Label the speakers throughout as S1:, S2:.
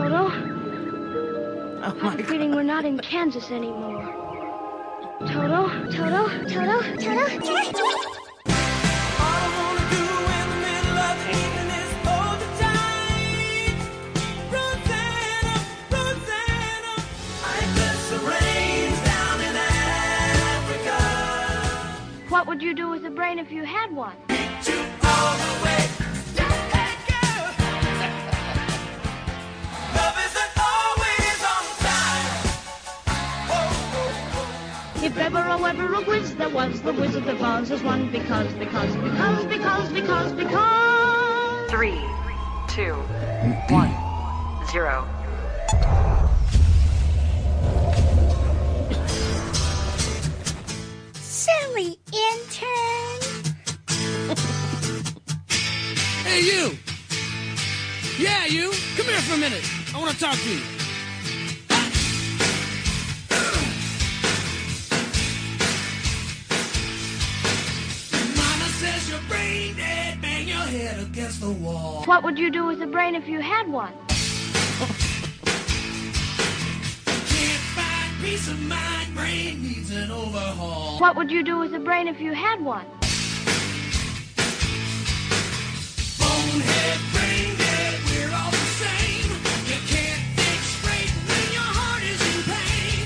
S1: Toto,
S2: Oh
S1: I
S2: my
S1: have a feeling we're not in Kansas anymore. Toto, Toto, Toto, Toto, Toto. What would you do with a brain if you had one? If ever, oh ever a whiz there was, the Wizard of Oz is one because, because, because, because, because, because.
S3: Three, two, mm-hmm. one, zero.
S4: Silly intern.
S5: Hey, you! Yeah, you! Come here for a minute. I want to talk to you. The wall.
S1: What would you do with a brain if you had one?
S5: Can't find peace of mind, brain needs an overhaul.
S1: What would you do with a brain if you had one?
S5: Bonehead, brain dead, we're all the same. You can't think straight when your heart is in pain.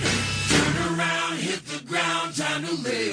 S5: Turn around, hit the ground, time to lay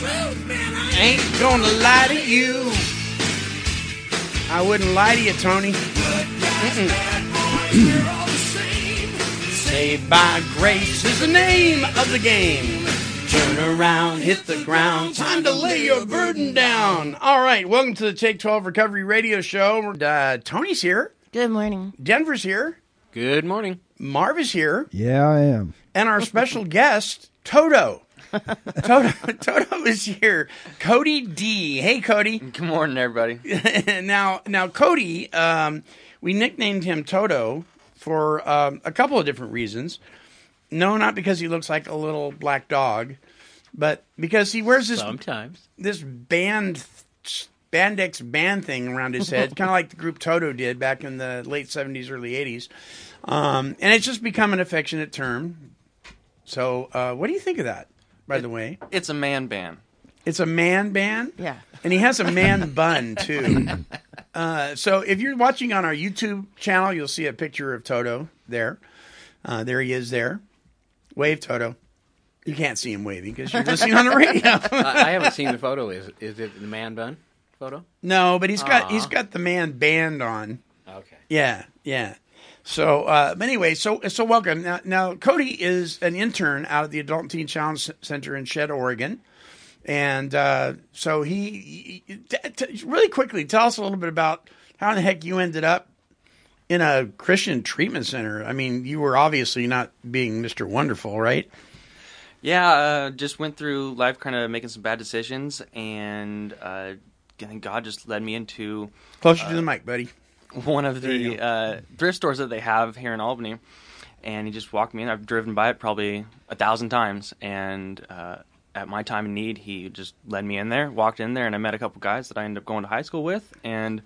S5: Truth, man. I
S6: ain't gonna lie to you. I wouldn't lie to you, Tony.
S5: we're all the same.
S6: Saved by grace is the name of the game. Turn around, hit the ground. Time to lay your burden down. All right, welcome to the Take 12 Recovery Radio Show. Uh, Tony's here.
S2: Good morning.
S6: Denver's here.
S7: Good morning.
S6: Marv is here.
S8: Yeah, I am.
S6: And our special guest, Toto. Toto, Toto is here. Cody D. Hey, Cody.
S7: Good morning, everybody.
S6: now, now, Cody, um, we nicknamed him Toto for um, a couple of different reasons. No, not because he looks like a little black dog, but because he wears this
S7: Sometimes.
S6: this band spandex band thing around his head, kind of like the group Toto did back in the late seventies, early eighties, um, and it's just become an affectionate term. So, uh, what do you think of that? By the way,
S7: It's a man band.
S6: it's a man band.
S2: Yeah.
S6: And he has a man bun too. Uh, so if you're watching on our YouTube channel, you'll see a picture of Toto there. Uh, there he is there. Wave Toto. You can't see him waving because you're listening on the radio.
S7: I, I haven't seen the photo. Is is it the man bun photo?
S6: no, but he's got
S7: Aw.
S6: he's got the man band on.
S7: Okay.
S6: Yeah, yeah. So, uh, anyway, so so welcome. Now, now, Cody is an intern out of the Adult and Teen Challenge Center in Shedd, Oregon, and uh, so he, he t- t- really quickly tell us a little bit about how in the heck you ended up in a Christian treatment center. I mean, you were obviously not being Mister Wonderful, right?
S7: Yeah, uh, just went through life, kind of making some bad decisions, and uh, I think God just led me into
S6: Closer to the mic, buddy.
S7: One of the uh, thrift stores that they have here in Albany, and he just walked me in. I've driven by it probably a thousand times, and uh, at my time in need, he just led me in there. Walked in there, and I met a couple guys that I ended up going to high school with, and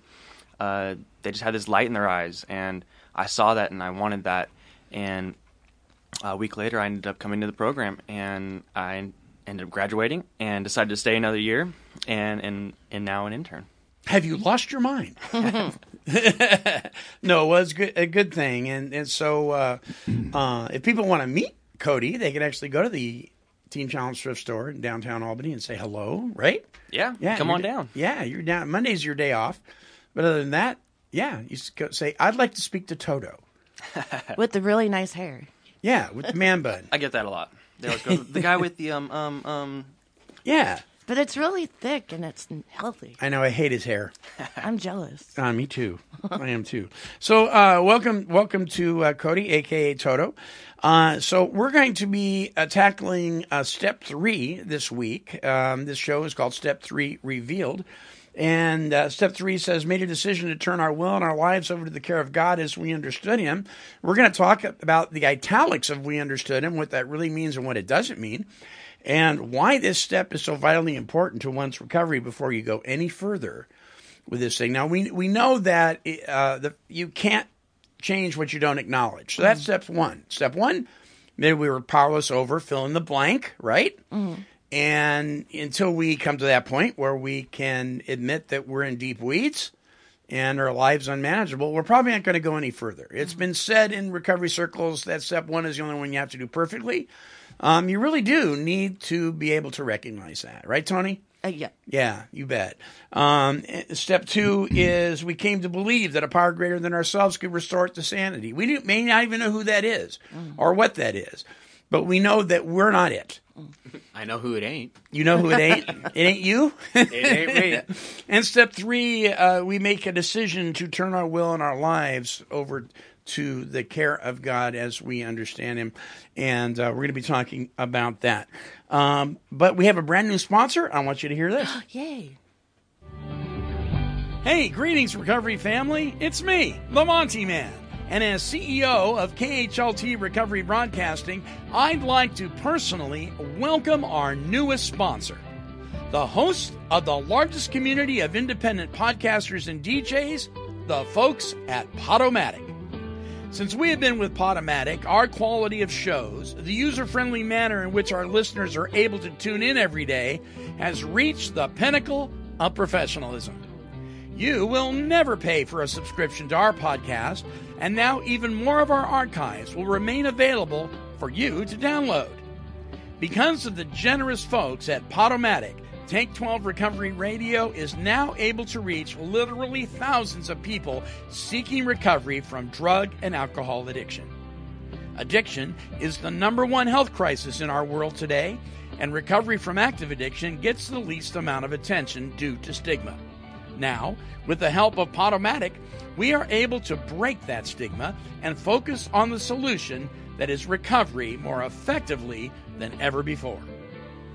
S7: uh, they just had this light in their eyes, and I saw that, and I wanted that, and a week later, I ended up coming to the program, and I ended up graduating, and decided to stay another year, and and and now an intern.
S6: Have you lost your mind? no, it was good, a good thing. And and so uh, uh, if people want to meet Cody, they can actually go to the Teen Challenge thrift store in downtown Albany and say hello, right?
S7: Yeah,
S6: Yeah,
S7: come on
S6: d-
S7: down.
S6: Yeah, you're down. Monday's your day off, but other than that, yeah, you go say, "I'd like to speak to Toto."
S2: With the really nice hair.
S6: Yeah, with the man bun.
S7: I get that a lot. They always go, the guy with the um um um.
S6: Yeah,
S8: But it's really thick and it's healthy.
S6: I know I hate his hair.
S8: I'm jealous.
S6: Uh, me too. I am too. So, uh, welcome, welcome to uh, Cody, aka Toto. Uh, so, we're going to be uh, tackling uh, step three this week. Um, this show is called Step Three Revealed. And uh, step three says, made a decision to turn our will and our lives over to the care of God as we understood Him. We're going to talk about the italics of we understood Him, what that really means and what it doesn't mean, and why this step is so vitally important to one's recovery before you go any further with this thing. Now, we, we know that uh, the, you can't change what you don't acknowledge. So that's mm-hmm. step one. Step one, maybe we were powerless over fill in the blank, right? Mm-hmm. And until we come to that point where we can admit that we're in deep weeds and our lives unmanageable, we're probably not going to go any further. It's mm-hmm. been said in recovery circles that step one is the only one you have to do perfectly. Um, you really do need to be able to recognize that, right, Tony?
S8: Uh, yeah.
S6: Yeah, you bet. Um, eh, step two is we came to believe that a power greater than ourselves could restore it to sanity. We do- may not even know who that is or what that is, but we know that we're not it.
S9: I know who it ain't.
S6: You know who it ain't? it ain't you?
S9: It ain't me.
S6: And step three, uh, we make a decision to turn our will and our lives over to the care of God as we understand Him. And uh, we're going to be talking about that. Um, but we have a brand new sponsor. I want you to hear this.
S8: Yay.
S6: Hey, greetings, recovery family. It's me, the Monty Man. And as CEO of KHLT Recovery Broadcasting, I'd like to personally welcome our newest sponsor, the host of the largest community of independent podcasters and DJs, the folks at Podomatic. Since we have been with Podomatic, our quality of shows, the user friendly manner in which our listeners are able to tune in every day, has reached the pinnacle of professionalism. You will never pay for a subscription to our podcast, and now even more of our archives will remain available for you to download. Because of the generous folks at Podomatic, Take 12 Recovery Radio is now able to reach literally thousands of people seeking recovery from drug and alcohol addiction. Addiction is the number one health crisis in our world today, and recovery from active addiction gets the least amount of attention due to stigma. Now, with the help of Podomatic, we are able to break that stigma and focus on the solution that is recovery more effectively than ever before.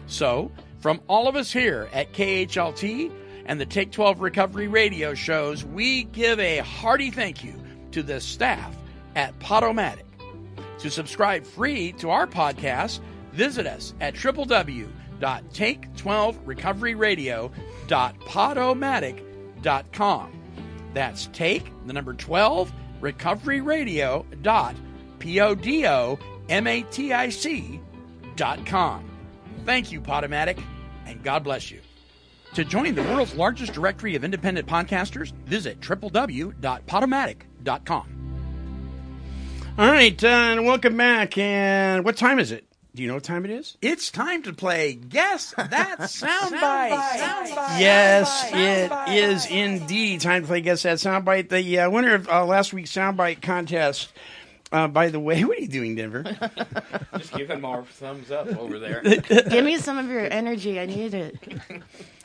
S6: So, from all of us here at KHLT and the Take 12 Recovery radio shows, we give a hearty thank you to the staff at Podomatic. To subscribe free to our podcast, visit us at www.take12recoveryradio.podomatic.com. That's take the number 12 recoveryradio.podomatic.com. Thank you, Podomatic, and God bless you. To join the world's largest directory of independent podcasters, visit www.podomatic.com. All right, uh, and welcome back. And what time is it? Do you know what time it is? It's time to play Guess That Soundbite. Yes, it is indeed time to play Guess That Soundbite. The uh, winner of uh, last week's Soundbite contest. Uh, by the way, what are you doing, Denver?
S9: Just give him our thumbs up over there.
S8: Give me some of your energy. I need it.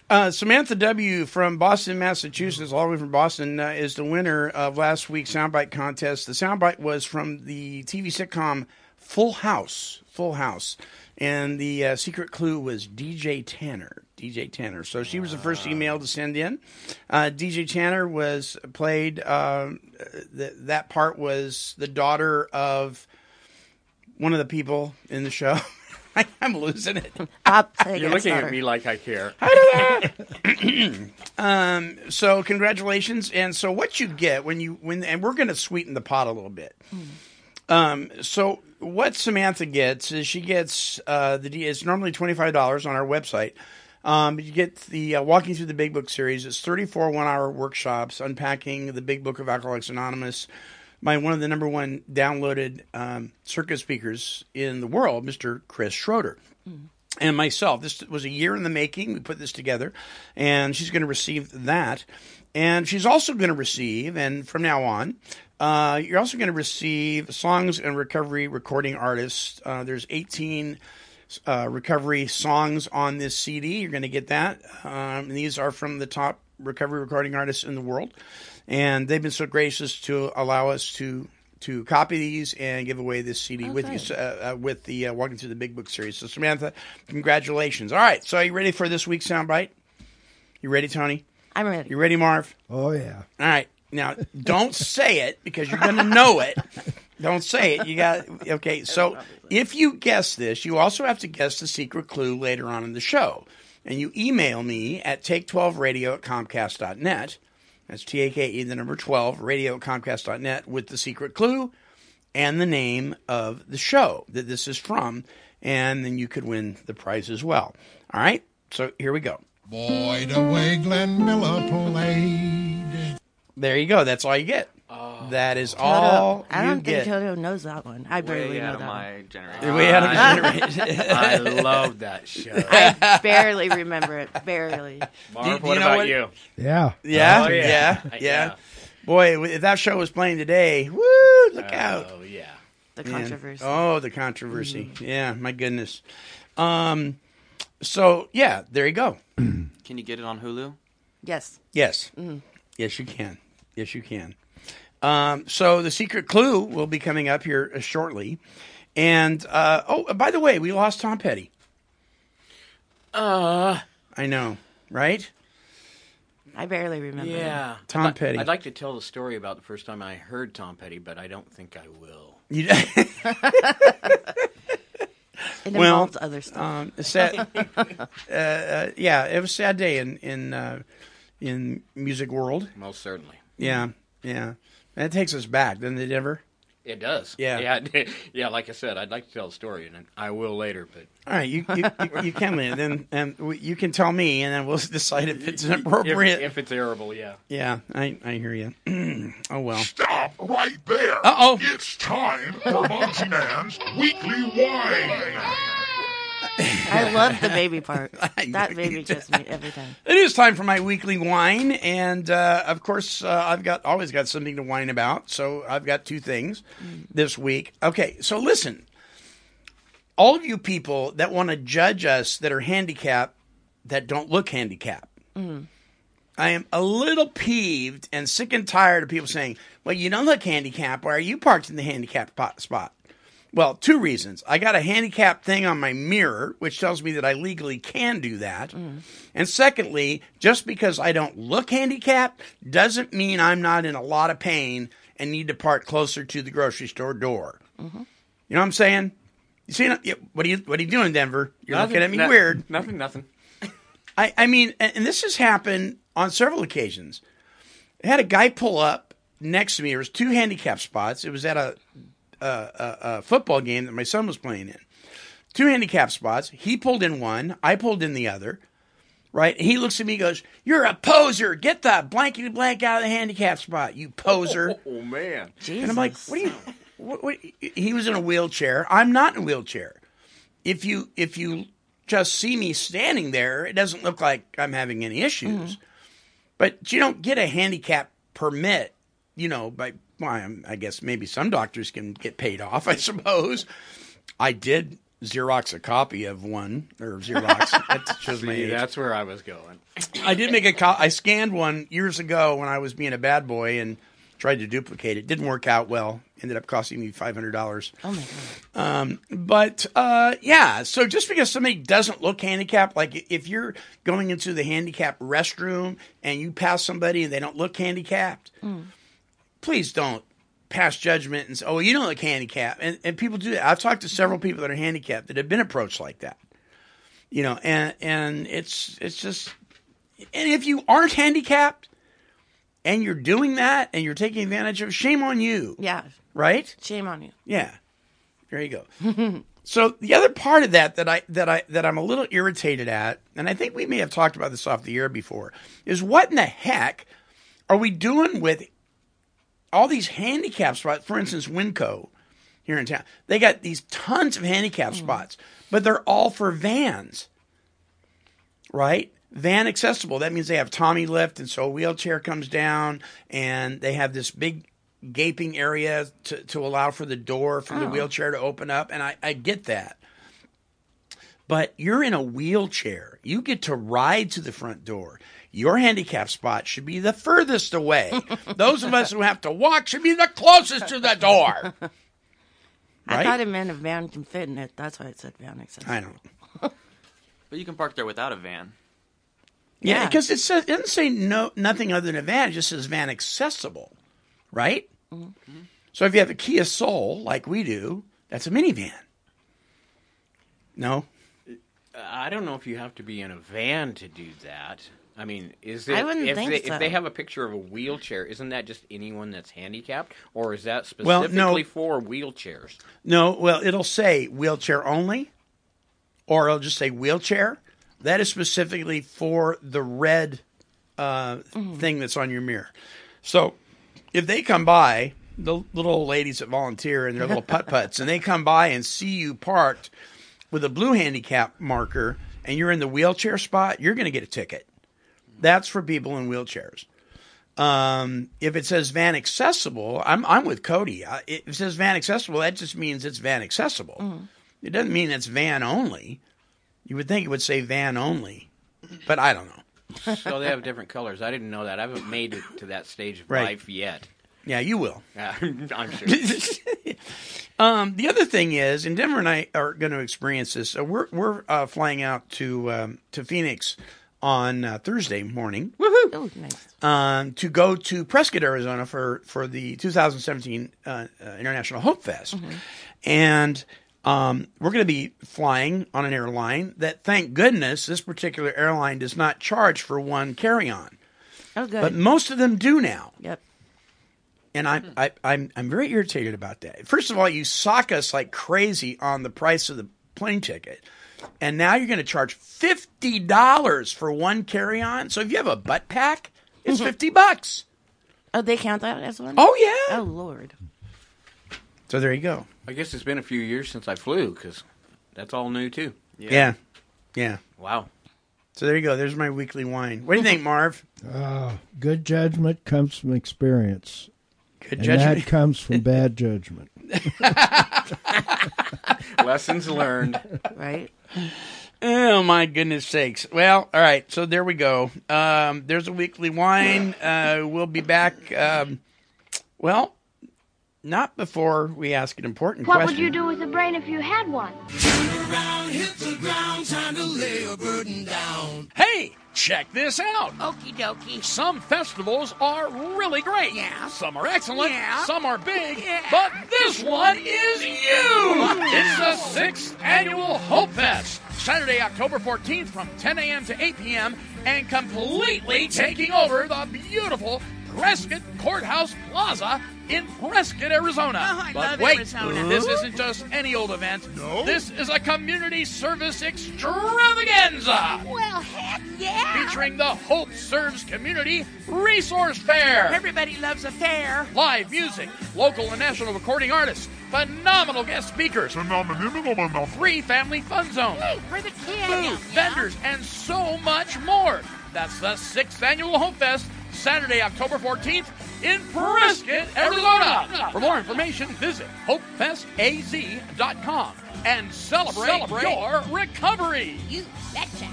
S6: Uh, Samantha W. from Boston, Massachusetts, all the way from Boston, uh, is the winner of last week's soundbite contest. The soundbite was from the TV sitcom Full House. Full House. And the uh, secret clue was DJ Tanner. DJ Tanner. So she was the first email to send in. Uh, DJ Tanner was played, um, th- that part was the daughter of one of the people in the show. I'm losing it.
S9: You're
S8: guess
S9: looking
S8: better.
S9: at me like I care.
S6: Um, so congratulations. And so what you get when you when and we're going to sweeten the pot a little bit. Um, so what Samantha gets is she gets uh, the it's normally twenty five dollars on our website. Um, you get the uh, Walking Through the Big Book series. It's 34 one hour workshops unpacking the Big Book of Alcoholics Anonymous by one of the number one downloaded um, circuit speakers in the world, Mr. Chris Schroeder and myself. This was a year in the making. We put this together, and she's going to receive that. And she's also going to receive, and from now on, uh, you're also going to receive songs and recovery recording artists. Uh, there's 18 uh, recovery songs on this CD. You're going to get that. Um, and these are from the top recovery recording artists in the world, and they've been so gracious to allow us to to copy these and give away this CD with you uh, uh, with the uh, Walking Through the Big Book series. So Samantha, congratulations! All right, so are you ready for this week's soundbite? You ready, Tony?
S8: I'm ready.
S6: You ready, Marv?
S10: Oh yeah.
S6: All right. Now, don't say it because you're going to know it. Don't say it. You got okay. So, if you guess this, you also have to guess the secret clue later on in the show, and you email me at take12radio at comcast.net. That's T A K E the number twelve radio at comcast.net with the secret clue and the name of the show that this is from, and then you could win the prize as well. All right. So here we go.
S11: Boy, the way Glenn Miller played.
S6: There you go. That's all you get. that is
S8: Toto,
S6: all
S8: I
S6: you
S8: don't
S6: get.
S8: think Toto knows that one. I barely
S7: Way
S8: know
S7: out of
S8: that
S7: my
S8: one.
S7: generation.
S6: Way out of generation.
S9: I love that show.
S8: I barely remember it. Barely.
S9: Marv,
S6: do you
S9: what
S6: know
S9: about
S6: what-
S9: you?
S10: Yeah.
S6: Yeah,
S9: Oh,
S6: yeah,
S9: yeah.
S6: yeah,
S9: Yeah.
S6: Boy, if that show was playing today, woo! Look out!
S9: Oh yeah.
S8: The
S6: Man.
S8: controversy.
S6: Oh, the controversy. Yeah, my goodness. Um, so yeah, there you go.
S7: Can you get it on Hulu?
S8: Yes.
S6: Yes, yes, you can. Yes, you can. Um, so the secret clue will be coming up here uh, shortly. And uh, oh, by the way, we lost Tom Petty.
S9: Uh,
S6: I know, right?
S8: I barely remember.
S9: yeah.
S6: Tom
S9: I'd li-
S6: Petty.
S9: I'd like to tell the story about the first time I heard Tom Petty, but I don't think I will.
S6: You,
S8: It
S6: Well,
S8: involves other stuff.
S6: um, sad, uh, uh, yeah, it was a sad day in in uh, in music world.
S9: Most certainly.
S6: Yeah, yeah. That takes us back, doesn't it ever?
S9: It does.
S6: Yeah.
S9: Yeah. yeah. Like I said, I'd like to tell the story, and I will later. But
S6: All right, you you, you, you can leave, then and we- you can tell me, and then we'll decide if it's
S9: if,
S6: appropriate.
S9: if it's arable, yeah.
S6: yeah, I I hear you. oh well.
S11: Stop right there.
S6: Uh-oh.
S11: It's time for Monty Man's Weekly Wine.
S8: I love the baby part. That baby gets me every time.
S6: It is time for my weekly wine, and uh, of course, uh, I've got always got something to whine about. So I've got two things this week. Okay, so listen, all of you people that want to judge us that are handicapped that don't look handicapped. I am a little peeved and sick and tired of people saying, "Well, you don't look handicapped. Why are you parked in the handicapped spot?" Well, two reasons. I got a handicap thing on my mirror, which tells me that I legally can do that. Mm. And secondly, just because I don't look handicapped doesn't mean I'm not in a lot of pain and need to park closer to the grocery store door. Mm-hmm. You know what I'm saying? You see, what are you what are you doing, Denver? You're
S9: Nothing-
S6: looking at me
S9: no-
S6: weird.
S9: Nothing. Nothing.
S6: I, I mean, and and this has happened on several occasions. I had a guy pull up next to me. There was two handicap spots. It was at a, a, a, a football game that my son was playing in. Two handicap spots. He pulled in one. I pulled in the other. Right? He looks at me, goes, "You're a poser. Get the blankety blank out of the handicap spot, you poser."
S9: Oh man.
S8: Jesus.
S6: And I'm like, what do you? What, what, he was in a wheelchair. I'm not in a wheelchair. If you if you just see me standing there, it doesn't look like I'm having any issues. Mm-hmm. But you don't get a handicap permit, you know. By well, I'm- guess maybe some doctors can get paid off. I suppose. I did Xerox a copy of one or Xerox. that shows
S9: See, that's where I was going.
S6: I did make a co- I scanned one years ago when I was being a bad boy and tried to duplicate it. Didn't work out well. Ended up costing me five hundred dollars.
S8: Oh my god.
S6: But uh, yeah, so just because somebody doesn't look handicapped, like if you're going into the handicapped restroom and you pass somebody and they don't look handicapped, please don't pass judgment and say, "Oh, you don't look handicapped." And, and people do that. I've talked to several people that are handicapped that have been approached like that. You know, and and it's it's just, and if you aren't handicapped and you're doing that and you're taking advantage of, shame on you,
S8: Yeah.
S6: right?
S8: Shame on you.
S6: Yeah. There you go. so the other part of that that I that I that I'm a little irritated at, and I think we may have talked about this off the air before, is what in the heck are we doing with all these handicap spots? For instance, Winco here in town, they got these tons of handicap hmm. spots, but they're all for vans, right? Van accessible. That means they have Tommy lift, and so a wheelchair comes down, and they have this big gaping area to, to allow for the door from the oh. wheelchair to open up, and I, I get that. but you're in a wheelchair. You get to ride to the front door. Your handicap spot should be the furthest away. Those of us who have to walk should be the closest to the door.
S8: I
S6: Right?
S8: thought it meant a van can fit in it. That's why it said van accessible.
S6: I don't.
S7: But you can park there without a van.
S6: Yeah,
S8: Yeah.
S6: because it says it doesn't say no nothing other than a van. It just says van accessible, right? Mm-hmm. So if you have a Kia Soul like we do, that's a minivan. No,
S9: I don't know if you have to be in a van to do that. I mean, is it
S8: I wouldn't
S9: if
S8: think
S9: they,
S8: so.
S9: if they have a picture of a wheelchair, isn't that just anyone that's handicapped, or is that
S6: Well,
S9: specifically
S6: no.
S9: for wheelchairs?
S6: no. Well, it'll say wheelchair only, or it'll just say wheelchair. That is specifically for the red uh, thing that's on your mirror. So if they come by, the little old ladies that volunteer and their little putt putts, and they come by and see you parked with a blue handicap marker, and you're in the wheelchair spot, you're going to get a ticket. That's for people in wheelchairs. Um, if it says van accessible, I'm I'm with Cody. I, if it says van accessible, that just means it's van accessible. It doesn't mean it's van only. You would think it would say van only, but I don't know.
S9: so they have different colors. I didn't know that. I haven't made it to that stage of
S6: Right.
S9: life yet.
S6: Yeah, you will.
S9: Uh, I'm sure.
S6: Um, the other thing is, and Denver and I are going to experience this. So we're we're uh, flying out to um, to Phoenix on uh, Thursday morning
S8: Oh, nice.
S6: um, to go to Prescott, Arizona for for the 2017 uh, uh, International Hope Fest, and um, we're going to be flying on an airline that, thank goodness, this particular airline does not charge for one carry-on,
S8: Oh, good.
S6: but most of them do now.
S8: yep.
S6: And I'm I, I'm I'm very irritated about that. First of all, you sock us like crazy on the price of the plane ticket, and now you're going to charge fifty dollars for one carry-on. So if you have a butt pack, it's fifty bucks.
S8: Oh, they count that as one?
S6: Oh yeah.
S8: Oh, Lord.
S6: So there you go.
S9: I guess it's been a few years since I flew because that's all new too.
S6: Yeah. yeah,
S9: Wow.
S6: So there you go. There's my weekly wine. What do you think, Marv?
S10: Uh, good judgment comes from experience,
S6: Good
S10: and
S6: judgment.
S10: that comes from bad judgment.
S9: Lessons learned.
S8: Right?
S6: Oh my goodness sakes! Well, all right. So there we go. Um, there's a weekly wine. Uh, we'll be back. Um, well, not before we ask an important
S1: What
S6: question.
S1: What would you do with a brain if you had one?
S5: Around, hit the ground, time to lay a burden down.
S12: Hey, check this out.
S5: Okie dokie.
S12: Some festivals are really great.
S5: Yeah.
S12: Some are excellent.
S5: Yeah.
S12: Some are big.
S5: Yeah.
S12: But this one is you. it's the sixth annual Hope Fest. Saturday, October 14th from 10 a.m. to 8 p.m. and completely taking over the beautiful Prescott Courthouse Plaza in Prescott, Arizona.
S5: Oh, I
S12: but
S5: love
S12: wait,
S5: Arizona.
S12: this isn't just any old event.
S11: No?
S12: This is a community service extravaganza
S4: Well, heck yeah!
S12: featuring the Hope Serves Community Resource Fair.
S5: Everybody loves a fair.
S12: Live music, local and national recording artists, phenomenal guest speakers,
S11: Phenomenal.
S12: free family fun zone,
S4: For the
S12: food,
S4: kids.
S12: vendors, and so much more. That's the sixth annual Hope Fest, Saturday, October 14th in Prescott, Arizona. For more information, visit hopefestaz.com and celebrate,
S5: Celebrate.
S12: your recovery.
S4: You betcha.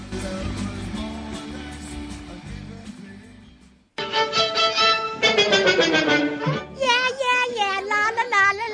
S4: La la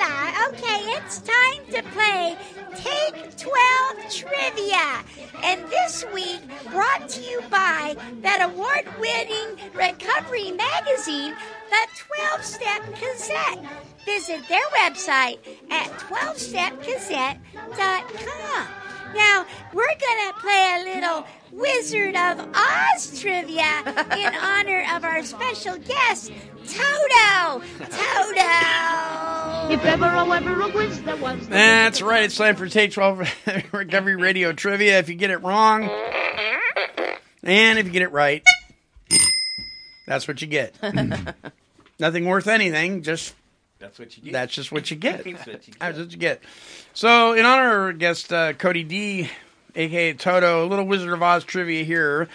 S4: Okay, it's time to play Take 12 Trivia. And this week, brought to you by that award winning recovery magazine, the 12 Step Gazette. Visit their website at 12stepgazette.com. Now, we're going to play a little Wizard of Oz trivia in honor of our special guest, Toto. Toto.
S1: If ever, oh, ever a whiz there was. the
S6: That's right. It's time for Take 12 Recovery Radio Trivia. If you get it wrong, and if you get it right, that's what you get. Nothing worth anything. Just
S9: That's what you get.
S6: that's just what you get.
S9: That's what you get.
S6: That's what you get. So, in honor of our guest uh, Cody D, aka Toto, a little Wizard of Oz trivia here.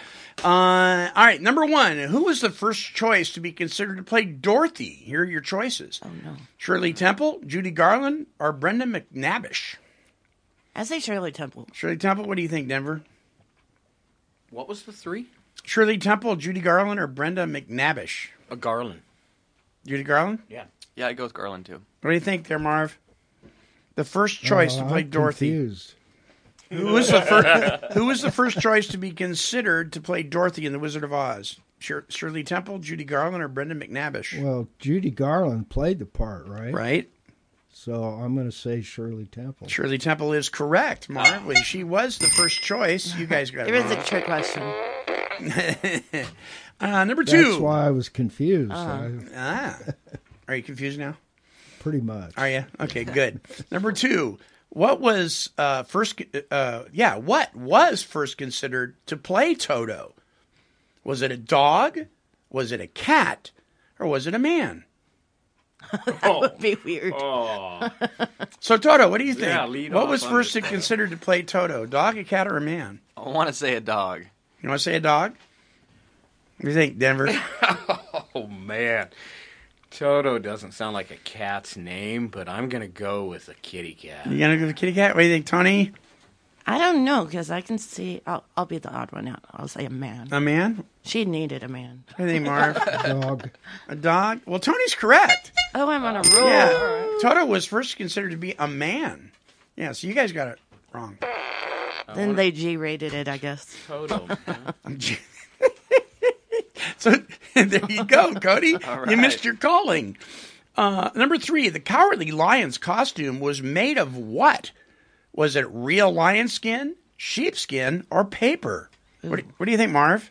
S6: Uh, all right, number one. Who was the first choice to be considered to play Dorothy? Here are your choices:
S8: Oh, no.
S6: Shirley Temple, Judy Garland, or Brenda McNabish.
S8: I say Shirley Temple.
S6: Shirley Temple. What do you think, Denver?
S9: What was the three?
S6: Shirley Temple, Judy Garland, or Brenda McNabish?
S9: A Garland.
S6: Judy Garland.
S9: Yeah.
S7: Yeah, I go with Garland too.
S6: What do you think, there, Marv? The first choice
S10: Oh,
S6: to play
S10: I'm
S6: Dorothy.
S10: confused.
S6: Who was the first? who was the first choice to be considered to play Dorothy in The Wizard of Oz? Shir- Shirley Temple, Judy Garland, or Brenda McNabish?
S10: Well, Judy Garland played the part, right?
S6: Right.
S10: So I'm going to say Shirley Temple.
S6: Shirley Temple is correct, Marv. When she was the first choice, you guys got
S8: It
S6: it
S8: was a trick question.
S6: uh, number
S10: That's why I was confused.
S8: Uh-huh.
S10: I-
S6: Ah, are you confused now?
S10: pretty much.
S6: Are you? Okay, good. Number two. What was uh, first? Uh, yeah, what was first considered to play Toto? Was it a dog? Was it a cat? Or was it a man?
S8: that would be weird.
S9: Oh.
S6: So Toto, what do you think?
S9: Yeah, lead
S6: what was first
S9: this.
S6: considered to play Toto? Dog, a cat, or a man?
S7: I want to say a dog.
S6: You want to say a dog? What do you think, Denver?
S9: Oh man. Toto doesn't sound like a cat's name, but I'm gonna go with a kitty cat.
S6: You gonna go with a kitty cat? What do you think, Tony?
S8: I don't know because I can see. I'll, I'll be the odd one out. I'll say a man.
S6: A man?
S8: She needed a man.
S6: What do you think, Marv?
S10: A dog.
S6: a dog? Well, Tony's correct.
S8: Oh, I'm on a roll.
S6: Yeah, Toto was first considered to be a man. Yeah, so you guys got it wrong.
S8: Then they G-rated it, I guess.
S9: Toto.
S6: So there you go, Cody.
S7: All
S6: You missed your calling. Uh, number three, the Cowardly Lion's costume was made of what? Was it real lion skin, sheepskin, or paper? What do, what do you think, Marv?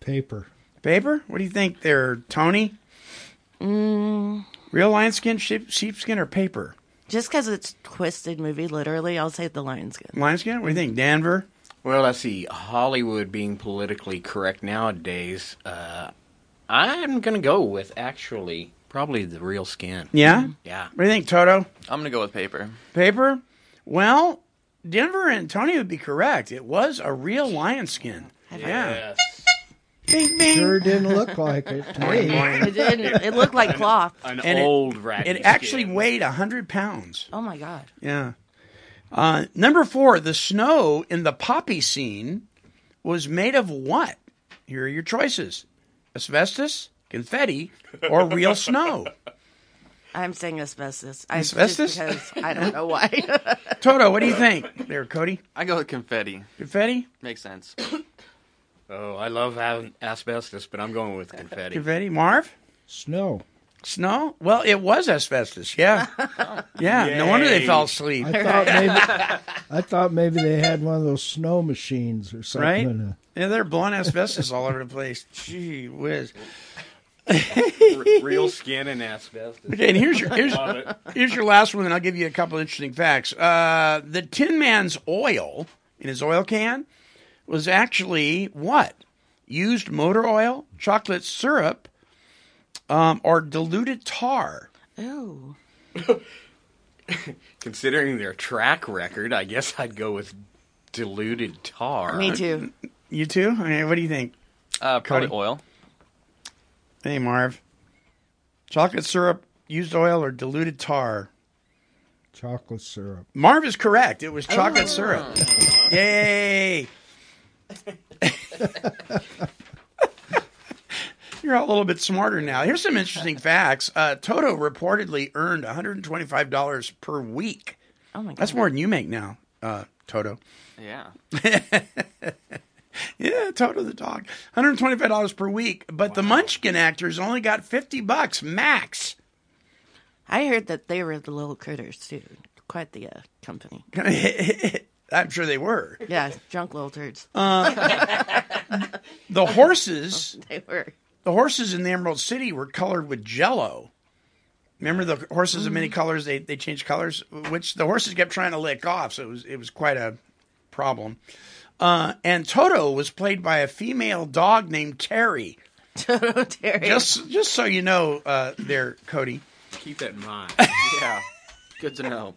S10: Paper.
S6: Paper? What do you think there, Tony?
S8: Mm,
S6: Real lion skin, sheep, sheepskin, or paper?
S8: just because it's twisted movie, literally, I'll say the lion skin.
S6: Lion skin? What do you think, Denver?
S9: Well, let's see. Hollywood being politically correct nowadays, uh, I'm gonna go with actually probably the real skin.
S6: Yeah?
S9: Yeah.
S6: What do you think, Toto?
S7: I'm gonna go with paper.
S6: Paper? Well, Denver and Tony would be correct. It was a real lion skin. Yeah. Bing, bing.
S10: Sure didn't look like it to me.
S8: It didn't. It looked like cloth.
S9: An
S6: And it-
S9: old raggedy
S6: It actually
S9: skin.
S6: weighed 100 pounds.
S8: Oh my god.
S6: Yeah. Uh, number four, the snow in the poppy scene was made of what? Here are your choices asbestos, confetti, or real snow.
S8: I'm saying asbestos. I,
S6: Asbestos?
S8: Because I don't know why.
S6: Toto, what do you think there, Cody?
S7: I go with confetti.
S6: Confetti?
S7: Makes sense.
S9: Oh, I love having asbestos, but I'm going with confetti.
S6: Confetti? Marv?
S10: Snow.
S6: Snow? Well, it was asbestos. Yeah. Yeah. No wonder they
S9: Yay.
S6: fell asleep.
S10: I thought maybe I thought maybe they had one of those snow machines or something.
S6: Right?
S10: something.
S6: Yeah, they're blowing asbestos all over the place. Gee whiz.
S9: R- real skin and asbestos.
S6: Okay, and here's your here's,
S9: Love it.
S6: here's your last one, and I'll give you a couple interesting facts. Uh, the Tin Man's oil in his oil can was actually what? Used motor oil, chocolate syrup, um, or diluted tar.
S8: Ooh.
S9: Considering their track record, I guess I'd go with diluted tar.
S8: Me too.
S6: You too? Okay, what do you think?
S7: Uh, probably
S6: Cody?
S7: oil.
S6: Hey, Marv. Chocolate syrup, used oil, or diluted tar?
S10: Chocolate syrup.
S6: Marv is correct. It was chocolate syrup. Yay! You're a little bit smarter now. Here's some interesting facts. Uh, Toto reportedly earned $125 per week.
S8: Oh my god.
S6: That's more than you make now, uh, Toto.
S7: Yeah.
S6: Yeah, Toto the dog. $125 per week. But the Munchkin actors only got 50 bucks max.
S8: I heard that they were the little critters too. Quite the uh, company.
S6: I'm sure they were.
S8: Yeah, drunk little turds.
S6: The horses
S8: they were.
S6: The horses in the Emerald City were colored with jello. Remember the horses of many colors? They they changed colors, which the horses kept trying to lick off. So it was it was quite a problem. Uh, and Toto was played by a female dog named Terry.
S8: Toto Terry.
S6: Just just so you know, uh, there, Cody.
S9: Keep that in mind.
S7: Yeah. Good to know.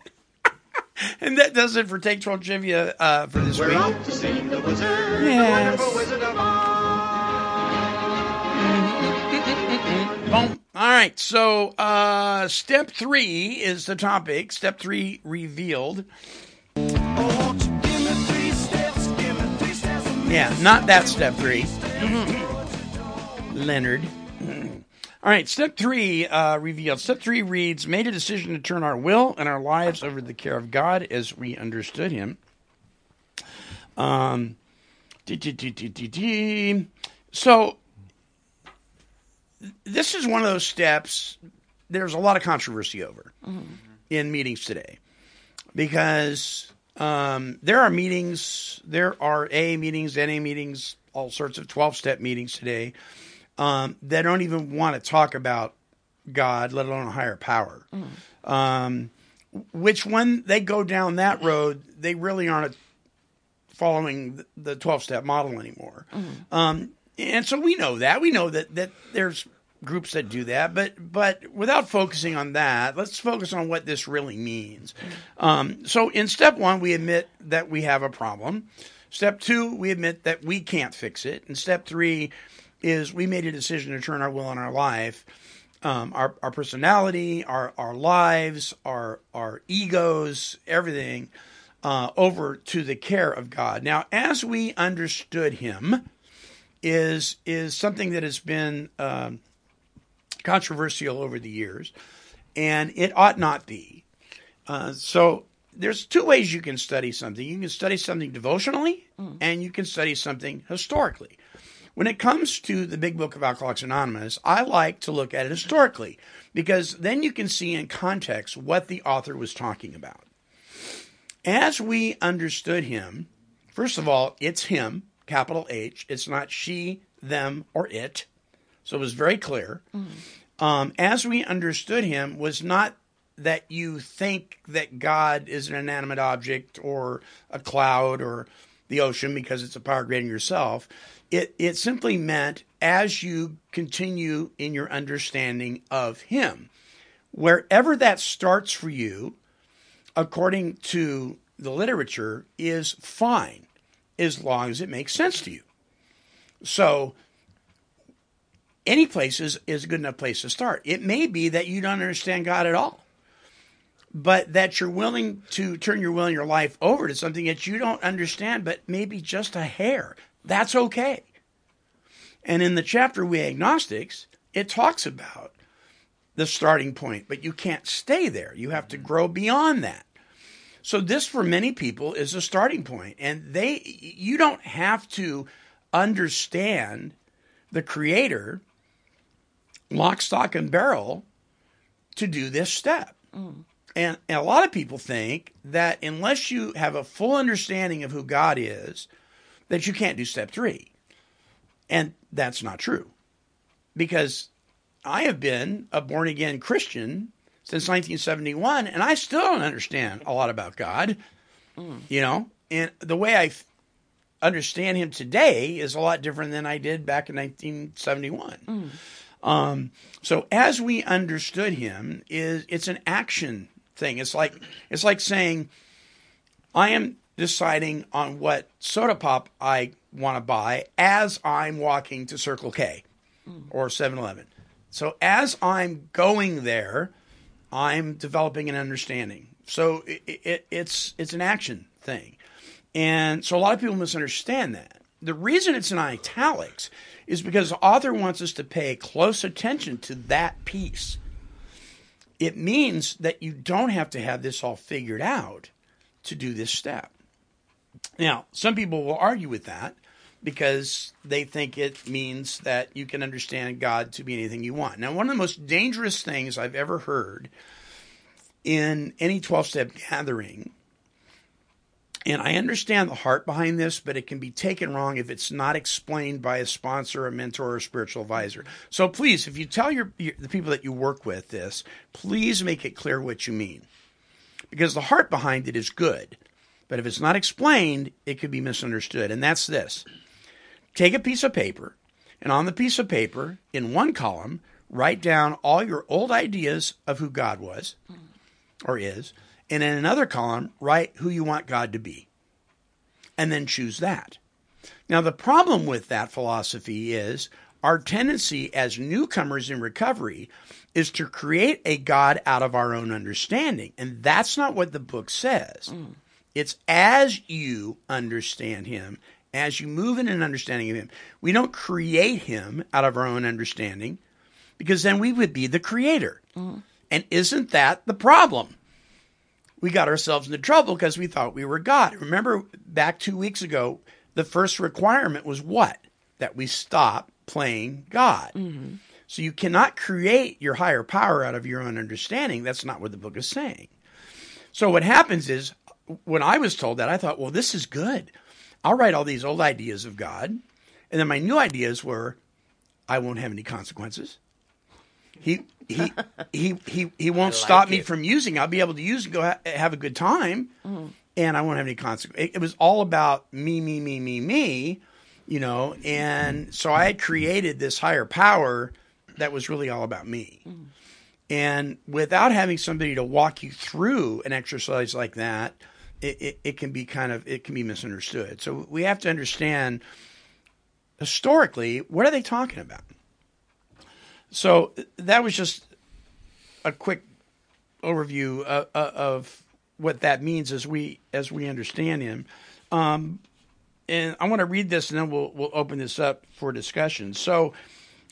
S6: And that does it for Take Twelve trivia uh, for this
S5: We're
S6: week.
S5: off to see the wizard,
S6: Yes.
S5: the wonderful Wizard of Oz.
S6: Boom. All right. So, uh, step three is the topic. Step three revealed. Yeah, not that step 3 Leonard. All right, step three uh, revealed. Step three reads Made a decision to turn our will and our lives over to the care of God as we understood Him. Um. So, this is one of those steps there's a lot of controversy over in meetings today because um, there are meetings, there are A meetings, NA meetings, all sorts of 12 step meetings today um, that don't even want to talk about God, let alone a higher power. Um, which, when they go down that road, they really aren't following the 12 step model anymore. Um, and so we know that. We know that, that there's groups that do that, but but without focusing on that, let's focus on what this really means. Um, so in step one, we admit that we have a problem. Step two, we admit that we can't fix it. And step three is we made a decision to turn our will and our life, um, our our personality, our our lives, our our egos, everything. Uh, over to the care of God. Now, as we understood Him, is is something that has been um, controversial over the years, and it ought not be. Uh, so there's two ways you can study something. You can study something devotionally, and you can study something historically. When it comes to the Big Book of Alcoholics Anonymous, I like to look at it historically because then you can see in context what the author was talking about. As we understood him, first of all, it's him, capital H. It's not she, them, or it. So it was very clear. Um, as we understood him, was not that you think that God is an inanimate object or a cloud or the ocean because it's a power greater than yourself. It it simply meant as you continue in your understanding of him, wherever that starts for you, according to the literature, is fine as long as it makes sense to you. So any place is, is a good enough place to start. It may be that you don't understand God at all, but that you're willing to turn your will and your life over to something that you don't understand, but maybe just a hair. That's okay. And in the chapter We Agnostics, it talks about the starting point, but you can't stay there. You have to grow beyond that. So this for many people is a starting point and they you don't have to understand the creator lock stock and barrel to do this step. Mm. And, and a lot of people think that unless you have a full understanding of who God is, that you can't do step 3. And that's not true. Because I have been a born again Christian since 1971, and I still don't understand a lot about God. You know, and the way I understand Him today is a lot different than I did back in 1971. Um, so as we understood Him, is it's an action thing. It's like it's like saying, I am deciding on what soda pop I want to buy as I'm walking to Circle K or 7-Eleven. So as I'm going there, I'm developing an understanding. So it, it, it's it's an action thing, and so a lot of people misunderstand that. The reason it's in italics is because the author wants us to pay close attention to that piece. It means that you don't have to have this all figured out to do this step. Now, some people will argue with that because they think it means that you can understand God to be anything you want. Now, one of the most dangerous things I've ever heard in any 12 step gathering, and I understand the heart behind this, but it can be taken wrong if it's not explained by a sponsor, a mentor, or a spiritual advisor. So please, if you tell your, your the people that you work with this, please make it clear what you mean. Because the heart behind it is good. But if it's not explained, it could be misunderstood. And that's this take a piece of paper, and on the piece of paper, in one column, write down all your old ideas of who God was or is, and in another column, write who you want God to be. And then choose that. Now, the problem with that philosophy is our tendency as newcomers in recovery is to create a God out of our own understanding. And that's not what the book says. Mm. It's as you understand him, as you move in an understanding of him. We don't create him out of our own understanding because then we would be the creator. Mm-hmm. And isn't that the problem? We got ourselves into trouble because we thought we were God. Remember back two weeks ago, the first requirement was what? That we stop playing God. Mm-hmm. So you cannot create your higher power out of your own understanding. That's not what the book is saying. So what happens is when I was told that, I thought, well, this is good. I'll write all these old ideas of God. And then my new ideas were I won't have any consequences. He he he he he won't stop me from using. I'll be able to use and go ha- have a good time, mm-hmm. and I won't have any consequences. It, it was all about me, me, me, me, me, you know. And so I had created this higher power that was really all about me. Mm-hmm. And without having somebody to walk you through an exercise like that, it, it, it can be kind of it can be misunderstood. So we have to understand historically what are they talking about. So that was just a quick overview of, of what that means as we as we understand him. Um, and I want to read this, and then we'll we'll open this up for discussion. So,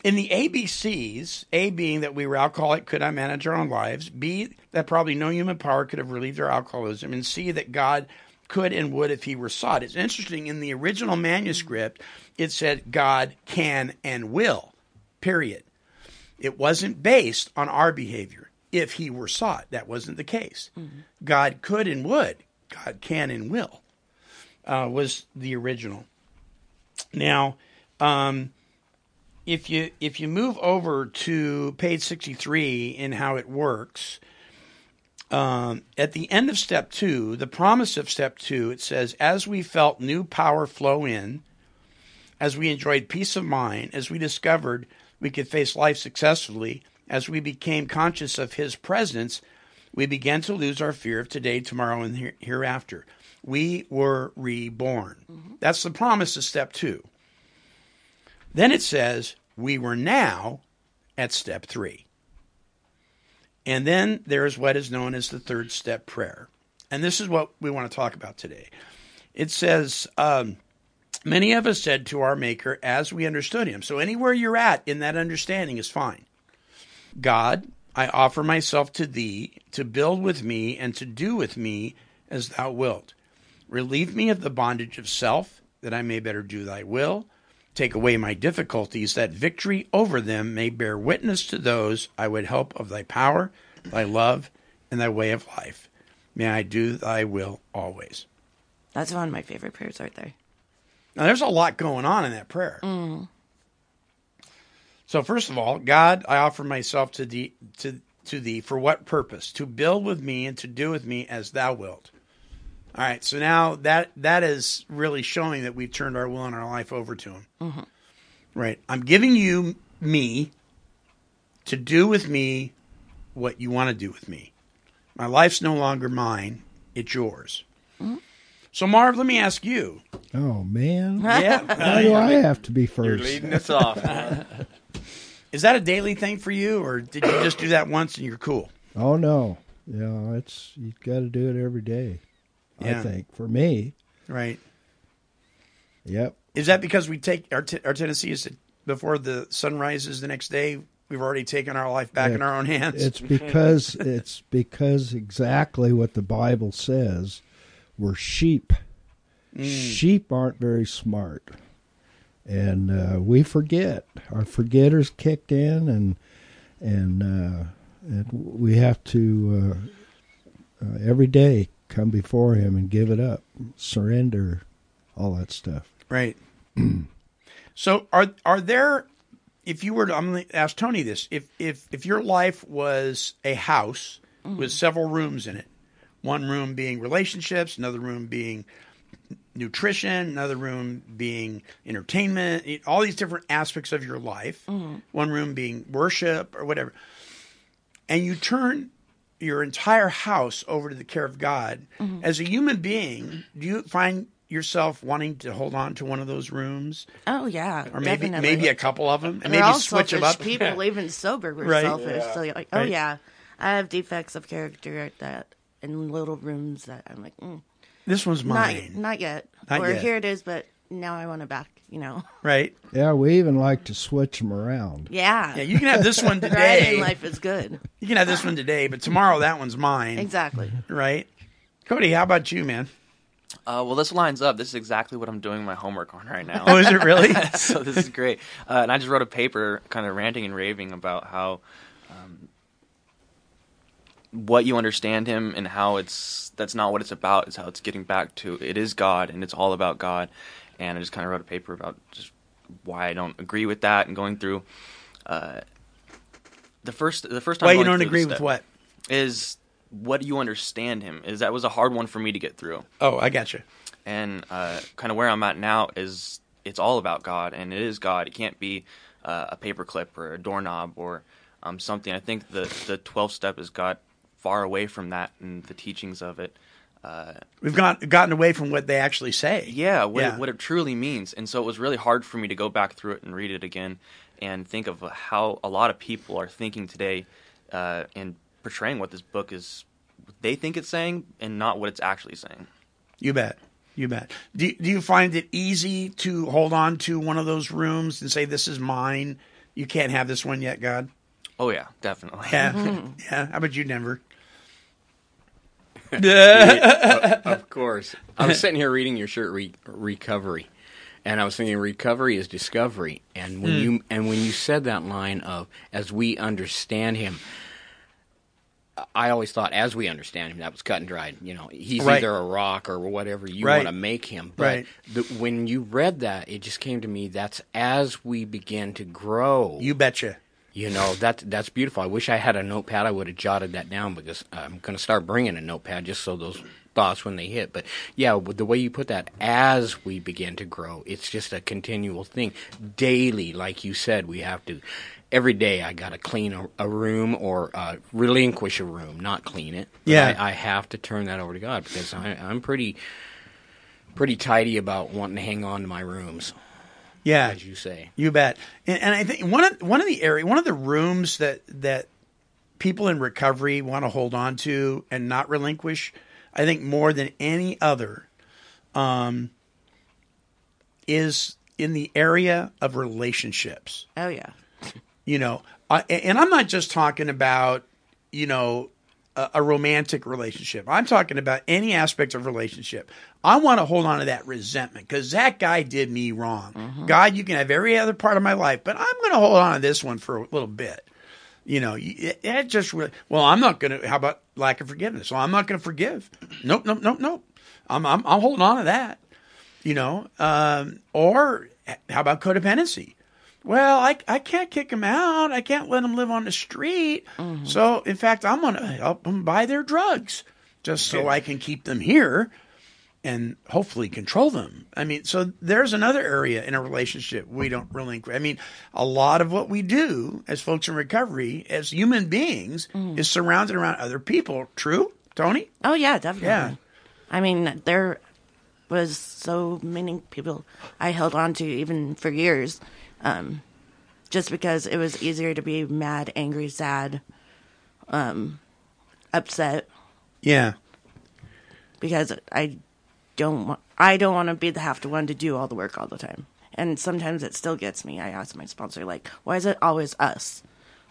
S6: in the ABCs, A being that we were alcoholic, could I manage our own lives? B that probably no human power could have relieved our alcoholism, and C that God could and would if He were sought. It's interesting. In the original manuscript, it said God can and will. Period. It wasn't based on our behavior. If He were sought, that wasn't the case. God could and would. God can and will uh, was the original. Now, um, if you if you move over to page sixty three in how it works, um, at the end of step two, the promise of step two, it says, "As we felt new power flow in, as we enjoyed peace of mind, as we discovered we could face life successfully, as we became conscious of His presence." We began to lose our fear of today, tomorrow, and here- hereafter we were reborn. That's the promise of step two. Then it says, we were now at step three. And then there is what is known as the third step prayer. And this is what we want to talk about today. It says, um, Many of us said to our Maker as we understood Him. So anywhere you're at in that understanding is fine. God, I offer myself to Thee to build with me and to do with me as Thou wilt. Relieve me of the bondage of self, that I may better do thy will. Take away my difficulties, that victory over them may bear witness to those I would help of thy power, thy love, and thy way of life. May I do thy will always.
S8: That's one of my favorite prayers right there.
S6: Now, there's a lot going on in that prayer.
S8: Mm.
S6: So, first of all, God, I offer myself to thee, to, to thee for what purpose? To build with me and to do with me as thou wilt. All right, so now that that is really showing that we've turned our will and our life over to Him.
S8: Mhm.
S6: Right. I'm giving you me to do with me what you want to do with me. My life's no longer mine, it's yours. So, Marv, let me ask you.
S10: Oh man.
S6: Yeah.
S10: Why do I have to be 1st
S7: leading us off.
S6: Is that a daily thing for you, or did you just do that once and you're cool?
S10: Oh no. Yeah, it's you got to do it every day.
S6: Yeah.
S10: I think for me.
S6: Right.
S10: Yep.
S6: Is that because we take our, t- our tendency is that before the sun rises the next day, we've already taken our life back in our own hands?
S10: It's because it's because exactly what the Bible says. We're sheep.
S6: Mm.
S10: Sheep aren't very smart, and uh, we forget. Our forgetters kicked in, and and, uh, and we have to uh, uh, every day come before Him and give it up, surrender, all that stuff.
S6: Right. so are are there if you were to I'm going to ask Tony this, if if if your life was a house with several rooms in it, one room being relationships, another room being nutrition, another room being entertainment, all these different aspects of your life, mm-hmm. one room being worship or whatever. And you turn your entire house over to the care of God.
S8: Mhm.
S6: As a human being, do you find yourself wanting to hold on to one of those rooms?
S8: Oh yeah,
S6: Or maybe
S8: definitely.
S6: maybe a couple of them, and
S8: They're
S6: maybe
S8: all
S6: switch them
S8: selfish
S6: up.
S8: People, even sober, were
S6: Right.
S8: selfish.
S6: Yeah.
S8: So you're like, oh
S6: Right.
S8: yeah, I have defects of character at that in little rooms that I'm like, mm.
S6: This one's
S8: Not,
S6: mine.
S8: not yet.
S6: Not
S8: or
S6: yet.
S8: here it is, but now I want it back. You know.
S6: Right.
S10: Yeah, we even like to switch them around.
S8: Yeah.
S6: Yeah, you can have this one
S8: Right
S6: today.
S8: in life is good.
S6: You can have this one today, but tomorrow that one's mine.
S8: Exactly.
S6: Right. Cody, how about you, man?
S7: Uh, well, this lines up. This is exactly what I'm doing my homework on right now.
S6: Oh, is it really?
S7: so this is great. Uh, and I just wrote a paper, kind of ranting and raving about how um, what you understand him and how it's that's not what it's about. It's how it's getting back to it is God and it's all about God. And I just kind of wrote a paper about just why I don't agree with that and going through. Uh, the first, the first time
S6: Why you don't agree with what?
S7: is what do you understand him? Is that was a hard one for me to get through.
S6: Oh, I got you.
S7: And uh, kind of where I'm at now is it's all about God, and it is God. It can't be uh, a paperclip or a doorknob or um, something. I think the the 12 step has got far away from that and the teachings of it. Uh,
S6: We've got gotten away from what they actually say.
S7: yeah, what,
S6: Yeah.
S7: It, what it truly means. And so it was really hard for me to go back through it and read it again and think of how a lot of people are thinking today uh, and portraying what this book is, they think it's saying and not what it's actually saying.
S6: You bet. You bet. Do, do you find it easy to hold on to one of those rooms and say, this is mine? You can't have this one yet, God?
S7: Oh, yeah, definitely.
S6: Yeah. yeah. How about you, Denver?
S9: Yeah, of course. I was sitting here reading your shirt, re- recovery, and I was thinking recovery is discovery. And when
S6: Hmm.
S9: you and when you said that line of "as we understand him," I always thought "as we understand him" that was cut and dried. You know, he's
S6: Right.
S9: either a rock or whatever you
S6: Right.
S9: want to make him. But
S6: Right.
S9: the, when you read that, it just came to me. That's as we begin to grow.
S6: You betcha.
S9: You know that that's beautiful. I wish I had a notepad. I would have jotted that down because I'm going to start bringing a notepad just so those thoughts when they hit. But yeah, the way you put that, as we begin to grow, it's just a continual thing. Daily, like you said, we have to. Every day, I got to clean a, a room or uh, relinquish a room, not clean it.
S6: Yeah.
S9: I, I have to turn that over to God because I, I'm pretty, pretty tidy about wanting to hang on to my rooms.
S6: Yeah.
S9: as you say.
S6: You bet. And, and I think one of one of the area, one of the rooms that that people in recovery want to hold on to and not relinquish, I think more than any other, um, is in the area of relationships.
S8: Oh yeah.
S6: You know, I, and I'm not just talking about you know a, a romantic relationship. I'm talking about any aspect of relationship. I want to hold on to that resentment because that guy did me wrong. God, you can have every other part of my life, but I'm going to hold on to this one for a little bit. You know, it just really, well, I'm not going to. How about lack of forgiveness? Well, I'm not going to forgive. Nope, nope, nope, nope. I'm, I'm I'm holding on to that. You know, um, or how about codependency? Well, I, I can't kick them out. I can't let them live on the street. Mm-hmm. So, in fact, I'm going to help them buy their drugs just so I can keep them here and hopefully control them. I mean, so there's another area in a relationship we don't really. I mean, a lot of what we do as folks in recovery, as human beings, mm. is surrounded around other people. True, Tony?
S8: Oh yeah, definitely.
S6: Yeah.
S8: I mean, there was so many people I held on to even for years, um, just because it was easier to be mad, angry, sad, um, upset.
S6: Yeah.
S8: Because I don't want I don't want to be the half to one to do all the work all the time. And sometimes it still gets me. I ask my sponsor like, why is it always us?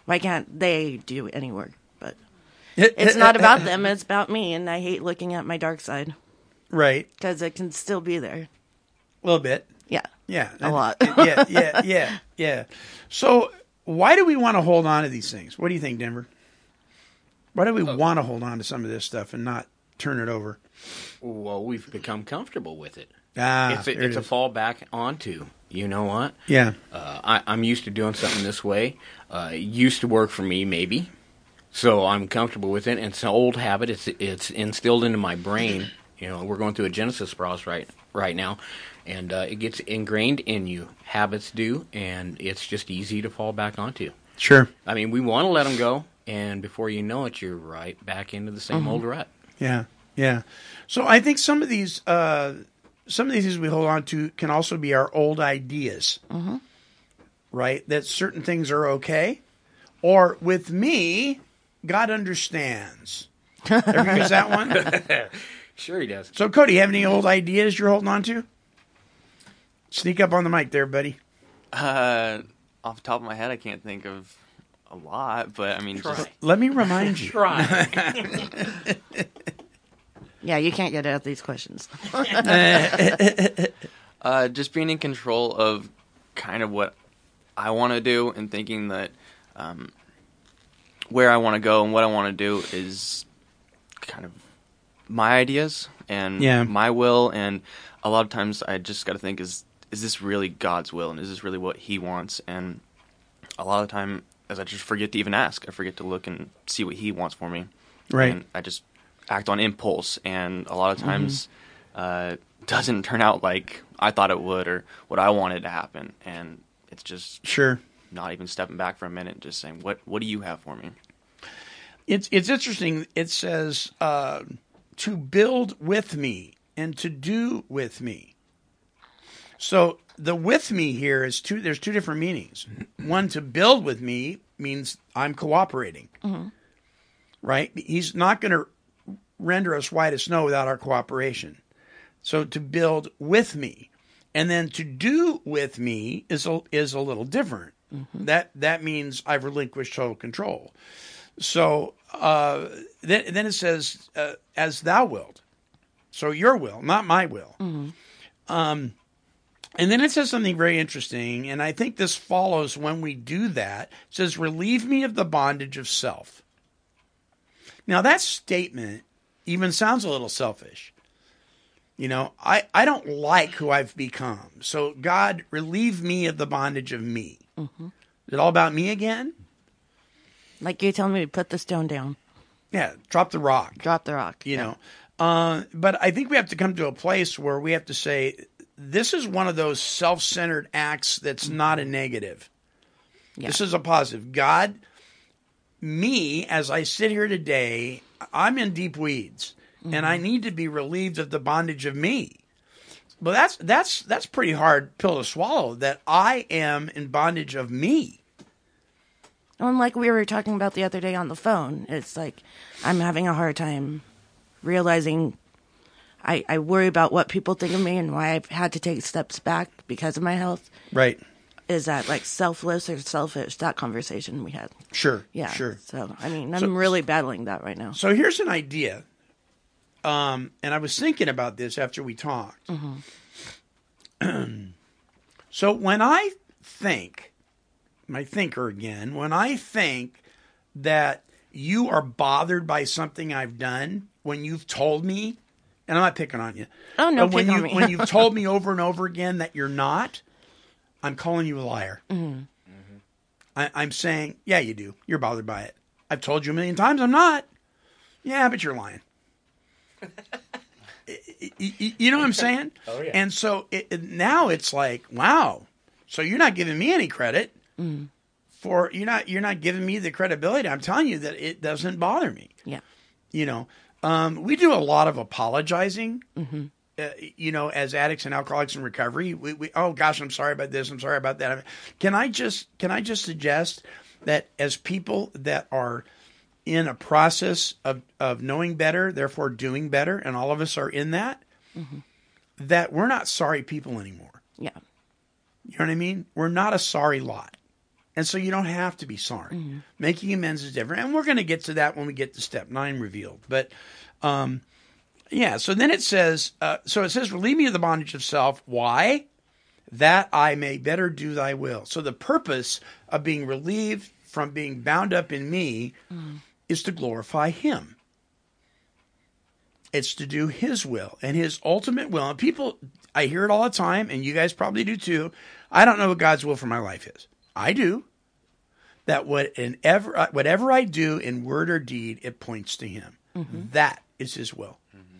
S8: Why can't they do any work? But it's not about them. It's about me, and I hate looking at my dark side
S6: Right.
S8: because it can still be there.
S6: A little bit.
S8: Yeah.
S6: Yeah.
S8: A lot.
S6: yeah, yeah, yeah, yeah. So, why do we want to hold on to these things? What do you think, Denver? Why do we want to hold on to some of this stuff and not turn it over?
S9: Well, we've become comfortable with it.
S6: Ah,
S9: it's a,
S6: there it
S9: it's a
S6: is.
S9: fallback onto. You know what?
S6: Yeah.
S9: Uh, I, I'm used to doing something this way. Uh, it used to work for me, maybe. So I'm comfortable with it. And it's an old habit. It's it's instilled into my brain. You know, we're going through a Genesis process right right now, and uh, it gets ingrained in you. Habits do, and it's just easy to fall back onto.
S6: Sure.
S9: I mean, we want to let them go, and before you know it, you're right back into the same
S6: Mhm.
S9: old rut.
S6: Yeah, yeah. So I think some of these, uh, some of these things we hold on to can also be our old ideas,
S8: Mm-hmm.
S6: right? That certain things are okay, or with me, God understands. Ever use that one?
S9: Sure, he does.
S6: So, Cody, have any old ideas you're holding on to? Sneak up on the mic there, buddy.
S7: Uh, off the top of my head, I can't think of a lot, but I mean, just
S6: Let me remind you. try.
S8: Yeah, you can't get out of these questions.
S7: uh, just being in control of kind of what I want to do and thinking that um, where I want to go and what I want to do is kind of my ideas and
S6: Yeah.
S7: my will. And a lot of times I just got to think is is this really God's will and is this really what He wants? And a lot of the time, as I just forget to even ask, I forget to look and see what He wants for me.
S6: Right.
S7: And I just act on impulse, and a lot of
S6: Mhm.
S7: times uh, doesn't turn out like I thought it would or what I wanted to happen, and it's just
S6: Sure.
S7: not even stepping back for a minute, just saying, "What What do you have for me?"
S6: It's it's interesting. It says uh, to build with me and to do with me. So the with me here is two. There's two different meanings. One to build with me means I'm cooperating. Mm-hmm. Right? He's not going to render us white as snow without our cooperation. So to build with me, and then to do with me is a, is a little different. Mm-hmm. That that means I've relinquished total control. So uh, then, then it says, uh, "As thou wilt." So your will, not my will. Um, and then it says something very interesting, and I think this follows when we do that. It says, "Relieve me of the bondage of self." Now that statement even sounds a little selfish. You know, I, I don't like who I've become. So God, relieve me of the bondage of me.
S8: Mhm.
S6: Is it all about me again?
S8: Like you're telling me to put the stone down.
S6: Yeah, drop the rock.
S8: Drop the rock.
S6: You know, uh, but I think we have to come to a place where we have to say this is one of those self-centered acts that's not a negative. This is a positive. God, me as I sit here today, I'm in deep weeds, and I need to be relieved of the bondage of me. Well, that's that's that's pretty hard pill to swallow. That I am in bondage of me.
S8: And like we were talking about the other day on the phone, it's like I'm having a hard time realizing I, I worry about what people think of me and why I've had to take steps back because of my health.
S6: Right.
S8: Is that like selfless or selfish? That conversation we had.
S6: Sure.
S8: Yeah.
S6: Sure.
S8: So I mean, I'm
S6: So-
S8: really battling that right now.
S6: So here's an idea. Um, and I was thinking about this after we talked. so when I think, my thinker again, when I think that you are bothered by something I've done, when you've told me, and I'm not picking on you.
S8: Oh, no,
S6: but when
S8: pick on
S6: you
S8: me.
S6: when you've told me over and over again that you're not, I'm calling you a liar.
S8: Mhm.
S6: I, I'm saying, yeah, you do. You're bothered by it. I've told you a million times I'm not. Yeah, but you're lying. Y- y- you know what I'm saying?
S9: Oh, yeah.
S6: And so it, it- now it's like, wow. So you're not giving me any credit for you're not you're not giving me the credibility. I'm telling you that it doesn't bother me.
S8: Yeah.
S6: You know, um, we do a lot of apologizing.
S8: Mm-hmm.
S6: Uh, you know, as addicts and alcoholics in recovery, we, we oh gosh, I'm sorry about this. I'm sorry about that. Can I just can I just suggest that as people that are in a process of of knowing better, therefore doing better, and all of us are in that, that we're not sorry people anymore.
S8: Yeah.
S6: You know what I mean? We're not a sorry lot. And so you don't have to be sorry. Making amends is different. And we're going to get to that when we get to step nine revealed. But um, yeah, so then it says, uh, so it says, relieve me of the bondage of self. Why? That I may better do thy will. So the purpose of being relieved from being bound up in me is to glorify him. It's to do his will and his ultimate will. And people, I hear it all the time, and you guys probably do too. I don't know what God's will for my life is. I do. That whatever uh, whatever I do in word or deed, it points to Him. Mm-hmm. That is His will. Mm-hmm.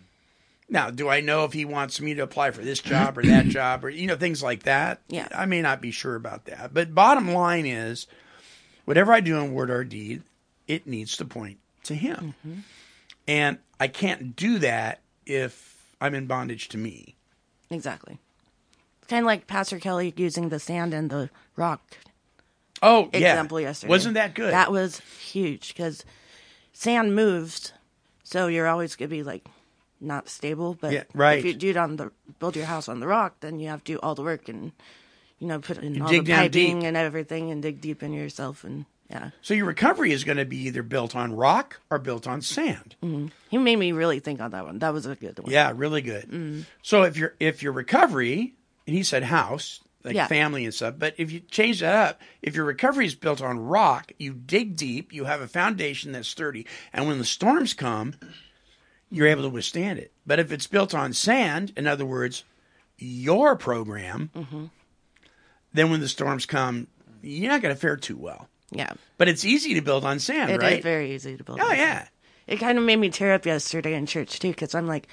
S6: Now, do I know if He wants me to apply for this job or that job or you know things like that?
S8: Yeah.
S6: I may not be sure about that, but bottom line is, whatever I do in word or deed, it needs to point to Him, mm-hmm. and I can't do that if I'm in bondage to me.
S8: Exactly. It's kind of like Pastor Kelly using the sand and the rock
S6: Oh, yeah.
S8: yesterday.
S6: Wasn't that good?
S8: That was huge because sand moves, so you're always gonna be like not stable. But
S6: Yeah, right.
S8: if you do it on the build your house on the rock, then you have to do all the work and you know put in
S6: You
S8: all the piping
S6: deep.
S8: and everything and dig deep in yourself and yeah.
S6: So your recovery is going to be either built on rock or built on sand.
S8: hmm He made me really think on that one. That was a good one.
S6: Yeah, really good.
S8: Mm.
S6: So if your if your recovery, and he said house, like
S8: Yeah.
S6: family and stuff, but if you change that up, if your recovery is built on rock, you dig deep, you have a foundation that's sturdy, and when the storms come, you're able to withstand it. But if it's built on sand, in other words, your program,
S8: Mm-hmm.
S6: then when the storms come, you're not going to fare too well.
S8: Yeah.
S6: But it's easy to build on sand, right?
S8: It is very easy to build.
S6: Oh
S8: on.
S6: yeah.
S8: It kind of made me tear up yesterday in church too, because I'm like,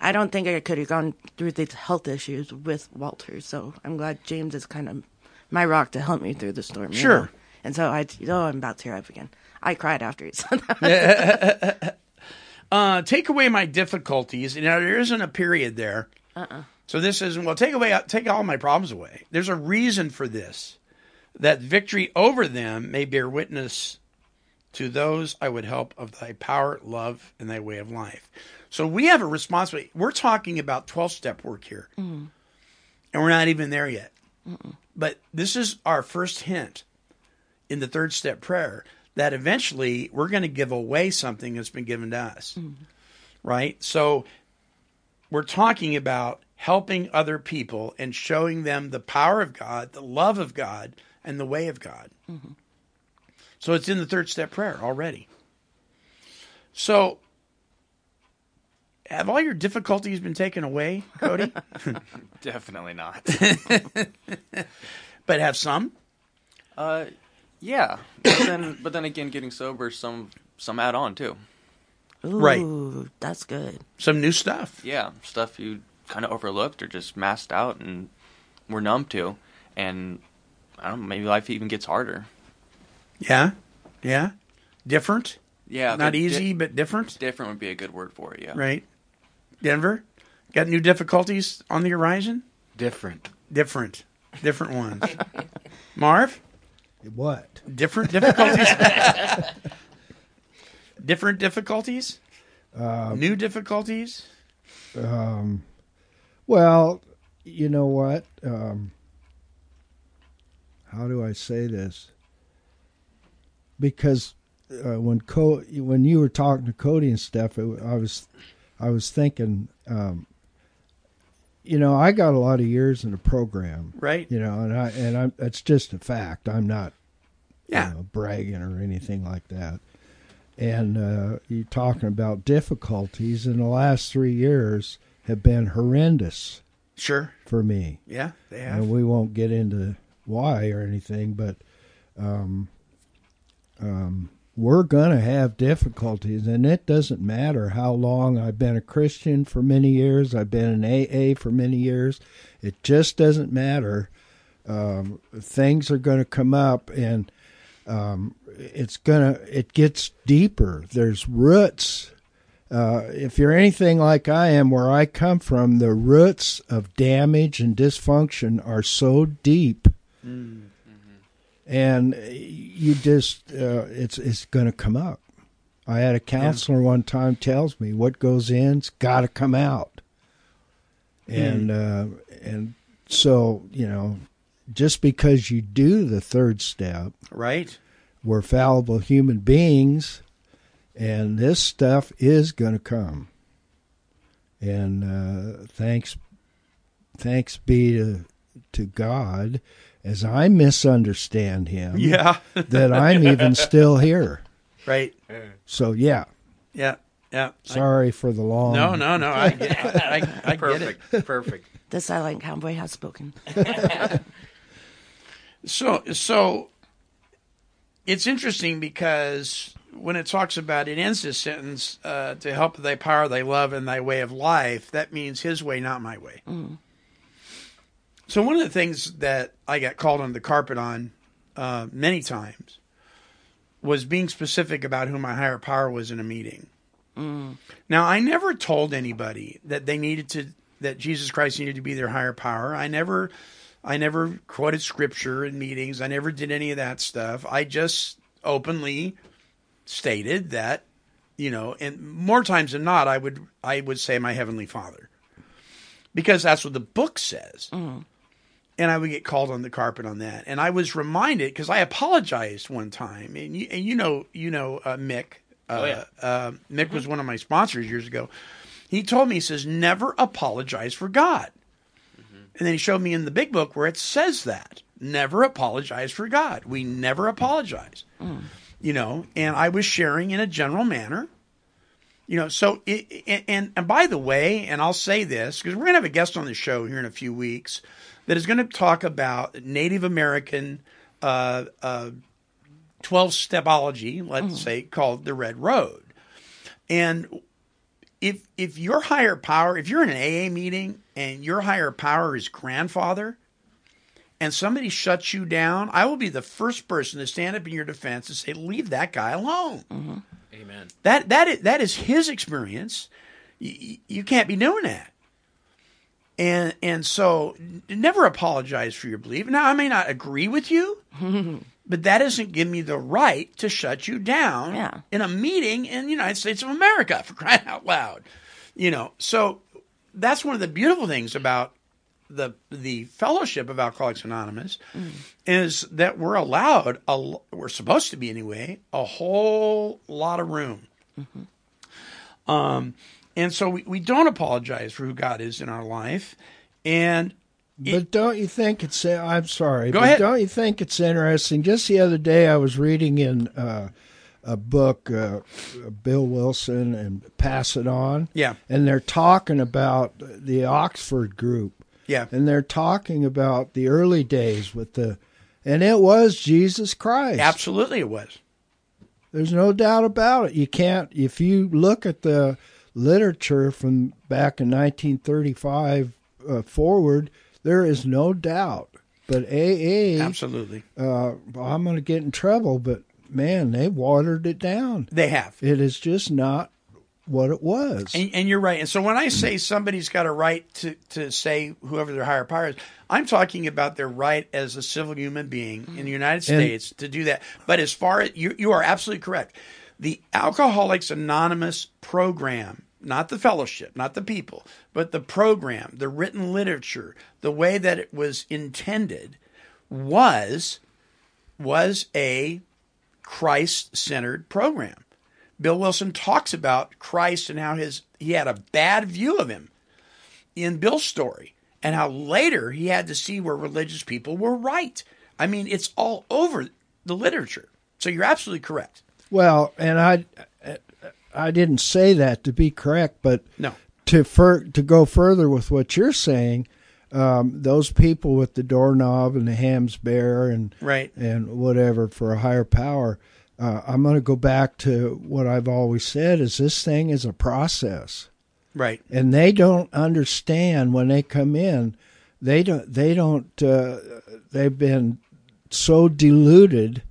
S8: I don't think I could have gone through these health issues with Walter. So I'm glad James is kind of my rock to help me through the storm. you
S6: Sure.
S8: know? And so I, oh, I'm about to tear up again. I cried after he said that.
S6: uh, take away my difficulties. Now there isn't a period there.
S8: uh-uh.
S6: So this isn't well. Take away, take all my problems away. There's a reason for this, that victory over them may bear witness to those I would help of thy power, love, and thy way of life. So we have a responsibility. We're talking about twelve step work here,
S8: Mm.
S6: and we're not even there yet.
S8: Mm-mm.
S6: But this is our first hint in the third step prayer that eventually we're going to give away something that's been given to us. Right? So we're talking about helping other people and showing them the power of God, the love of God, and the way of God.
S8: Mhm.
S6: So it's in the third step prayer already. So have all your difficulties been taken away, Cody?
S7: Definitely not.
S6: but have some?
S7: Uh, yeah. But then, but then again, getting sober, some some add on too.
S8: Ooh,
S6: Right.
S8: That's good.
S6: Some new stuff.
S7: Yeah, stuff you kind of overlooked or just masked out and were numb to, and I don't know, maybe life even gets harder.
S6: Yeah. Yeah. Different?
S7: Yeah,
S6: Not
S7: but di-
S6: easy, but different?
S7: Different would be a good word for it. Yeah.
S6: Right. Denver? Got new difficulties on the horizon?
S9: Different.
S6: Different. Different ones. Marv?
S10: What?
S6: Different difficulties? Different difficulties?
S10: Um,
S6: New difficulties?
S10: Um, well, you know what? Um, how do I say this? Because uh, when Co- when you were talking to Cody and stuff, it, I was I was thinking, um, you know, I got a lot of years in the program,
S6: Right.
S10: You know, and I and I'm that's just a fact. I'm not,
S6: Yeah.
S10: you know, bragging or anything like that. And uh, you're talking about difficulties in the last three years have been horrendous.
S6: Sure.
S10: For me.
S6: Yeah, they have.
S10: And we won't get into why or anything, but um, um, we're going to have difficulties, and it doesn't matter how long I've been a Christian for many years, I've been an AA for many years. It just doesn't matter. Um, things are going to come up, and um, it's gonna. It gets deeper. There's roots. Uh, if you're anything like I am, where I come from, the roots of damage and dysfunction are so deep and you just uh, it's it's going to come up. I had a counselor one time tells me what goes in's got to come out, and uh, and so you know, just because you do the third step,
S6: Right.
S10: we're fallible human beings, and this stuff is going to come. And uh, thanks, thanks be to to God, as I misunderstand Him.
S6: Yeah.
S10: that I'm even still here.
S6: Right.
S10: So yeah.
S6: Yeah. Yeah.
S10: Sorry for the long.
S6: No, no, no. I get, I, I, I get it.
S9: Perfect. Perfect.
S8: The silent cowboy has spoken.
S6: So, so it's interesting because when it talks about it ends this sentence uh, to help thy power, thy love, and thy way of life. That means His way, not my way.
S8: Mm.
S6: So one of the things that I got called on the carpet on uh, many times was being specific about who my higher power was in a meeting.
S8: Mm.
S6: Now, I never told anybody that they needed to that Jesus Christ needed to be their higher power. I never I never quoted scripture in meetings. I never did any of that stuff. I just openly stated that you know, and more times than not, I would I would say my heavenly Father, because that's what the book says. And I would get called on the carpet on that, and I was reminded because I apologized one time, and you, and you know you know uh, Mick. Uh,
S7: Oh, yeah.
S6: uh, Mick was one of my sponsors years ago. He told me he says never apologize for God, and then he showed me in the big book where it says that never apologize for God. We never apologize you know, and I was sharing in a general manner, you know. So, it, and and by the way, and I'll say this because we're gonna have a guest on the show here in a few weeks that is going to talk about Native American uh, uh, twelve stepology, let's say, called the Red Road, and if if your higher power, if you're in an AA meeting and your higher power is grandfather, and somebody shuts you down, I will be the first person to stand up in your defense and say, "Leave that guy alone."
S9: Amen.
S6: That that is, that is his experience. You, you can't be doing that. And and so never apologize for your belief. Now I may not agree with you, but that doesn't give me the right to shut you down
S8: Yeah.
S6: in a meeting in the United States of America for crying out loud. You know, so that's one of the beautiful things about the the fellowship of Alcoholics Anonymous is that we're allowed a we're supposed to be anyway a whole lot of room. Um, and so we, we don't apologize for who God is in our life, and
S10: But don't you think it's? I'm sorry.
S6: Go
S10: but
S6: ahead.
S10: Don't you think it's interesting? Just the other day, I was reading in uh, a book, uh, Bill Wilson and Pass It On.
S6: Yeah.
S10: and they're talking about the Oxford group.
S6: Yeah.
S10: and they're talking about the early days with the, and it was Jesus Christ.
S6: absolutely it was.
S10: There's no doubt about it. You can't if you look at the literature from back in 1935 uh, forward, there is no doubt. But AA,
S6: Absolutely,
S10: uh, I'm going to get in trouble. But man, they watered it down.
S6: they have.
S10: It is just not what it was.
S6: And, and you're right. And so when I say somebody's got a right to, to say whoever their higher power is, I'm talking about their right as a civil human being in the United
S10: And-
S6: States to do that. But as far as you, you are absolutely correct. The Alcoholics Anonymous program, not the fellowship, not the people, but the program, the written literature, the way that it was intended was was a Christ centered program. Bill Wilson talks about Christ and how his he had a bad view of him in Bill's story and how later he had to see where religious people were right. I mean, it's all over the literature. So you're absolutely correct.
S10: Well, and I, I didn't say that to be correct, but
S6: No.
S10: to fur, to go further with what you're saying, um, those people with the doorknob and the hams bear and
S6: Right.
S10: and whatever for a higher power. Uh, I'm going to go back to what I've always said: is this thing is a process,
S6: Right.
S10: and they don't understand when they come in. They don't. They don't. Uh, they've been so deluded,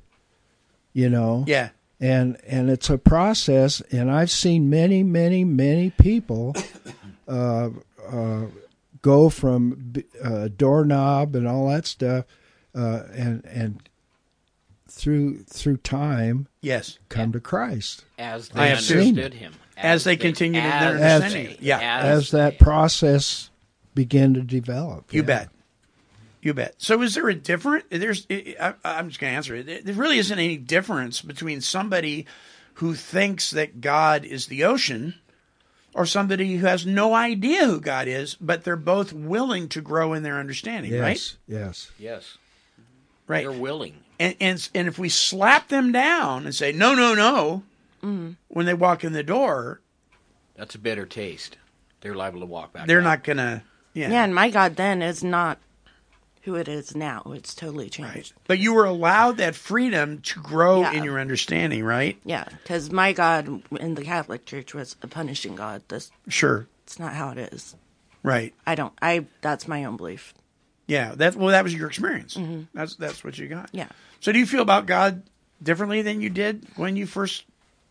S10: you know
S6: Yeah.
S10: And and it's a process and i've seen many many many people uh, uh, go from b- uh, doorknob and all that stuff uh, and and through through time
S6: Yes.
S10: come to christ
S9: As
S6: I
S9: they
S6: have seen
S9: understood him.
S6: As they continued in their
S9: as
S6: understanding.
S9: they-
S6: Yeah.
S10: as that process began to develop
S6: You
S10: yeah.
S6: bet. You bet. So, is there a different? There's. I, I'm just going to answer it. There really isn't any difference between somebody who thinks that God is the ocean, or somebody who has no idea who God is, but they're both willing to grow in their understanding.
S10: yes
S6: Right.
S10: yes
S9: Yes.
S6: Right.
S9: They're willing.
S6: And, and and if we slap them down and say no, no, no, mm-hmm. when they walk in the door,
S9: That's a bitter taste. They're liable to walk back.
S6: they're
S9: out.
S6: not gonna. Yeah.
S8: Yeah, and my God then is not who it is now. It's totally changed.
S6: But you were allowed that freedom to grow
S8: Yeah.
S6: in your understanding, right?
S8: Yeah, because my God in the Catholic Church was a punishing God. This
S6: Sure.
S8: it's not how it is.
S6: Right.
S8: I don't. I that's my own belief.
S6: Yeah, that well, that was your experience. That's that's what you got.
S8: Mm-hmm. Yeah.
S6: So, do you feel about God differently than you did when you first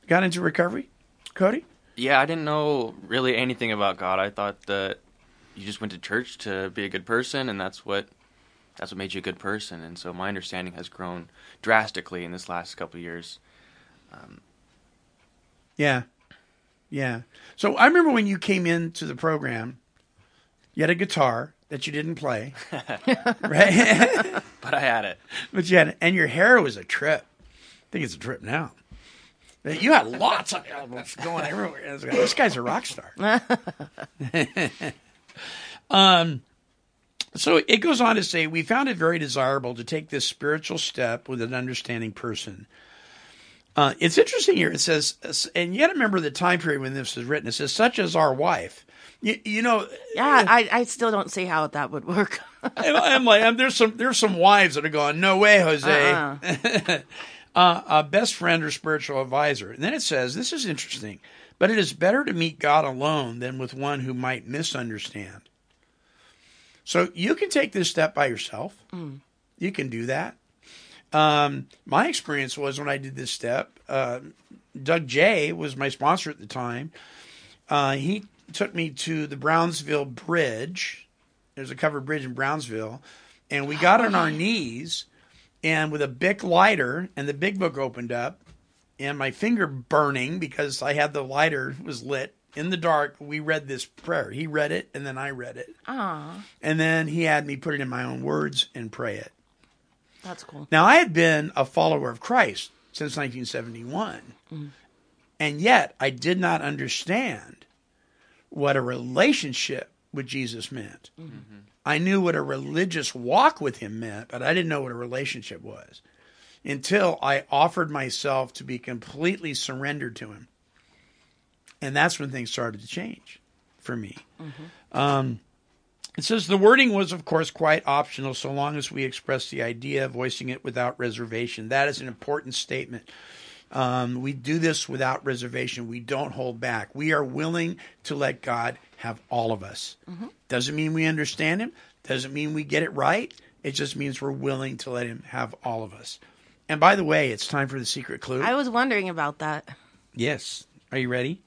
S6: got into recovery, Cody?
S7: Yeah, I didn't know really anything about God. I thought that you just went to church to be a good person, and that's what that's what made you a good person. And so my understanding has grown drastically in this last couple of years.
S6: Yeah. Yeah. So I remember when you came into the program, you had a guitar that you didn't play, right?
S7: But I had it.
S6: but you had, it. and your hair was a trip. I think it's a trip now. You had lots of albums going everywhere. Like, This guy's a rock star. um, so it goes on to say, we found it very desirable to take this spiritual step with an understanding person. Uh, it's interesting here. It says, and yet remember the time period when this was written. It says, such as our wife. You, you know,
S8: Yeah, I, I still don't see how that would work.
S6: I'm, I'm like, I'm, there's some there's some wives that are going, no way, Jose.
S8: Uh-uh.
S6: uh, a best friend or spiritual advisor. And then it says, this is interesting, but it is better to meet God alone than with one who might misunderstand. So you can take this step by yourself.
S8: Mm.
S6: You can do that. Um, my experience was when I did this step, uh, Doug J was my sponsor at the time. Uh, he took me to the Brownsville Bridge. There's a covered bridge in Brownsville. And we got on our knees and with a Bic lighter, and the big book opened up, and my finger burning because I had the lighter was lit in the dark. We read this prayer. He read it, and then I read it.
S8: Aw,
S6: And then he had me put it in my own words and pray it.
S8: that's cool.
S6: Now, I had been a follower of Christ since 1971, mm. and yet I did not understand what a relationship with Jesus meant. Mm-hmm. I knew what a religious walk with him meant, but I didn't know what a relationship was until I offered myself to be completely surrendered to him. And that's when things started to change for me. Um, it says the wording was, of course, quite optional so long as we express the idea, voicing it without reservation. That is an important statement. Um, we do this without reservation. We don't hold back. We are willing to let God have all of us. Doesn't mean we understand Him, doesn't mean we get it right. It just means we're willing to let Him have all of us. And by the way, it's time for the secret clue.
S8: I was wondering about that.
S6: yes. Are you ready?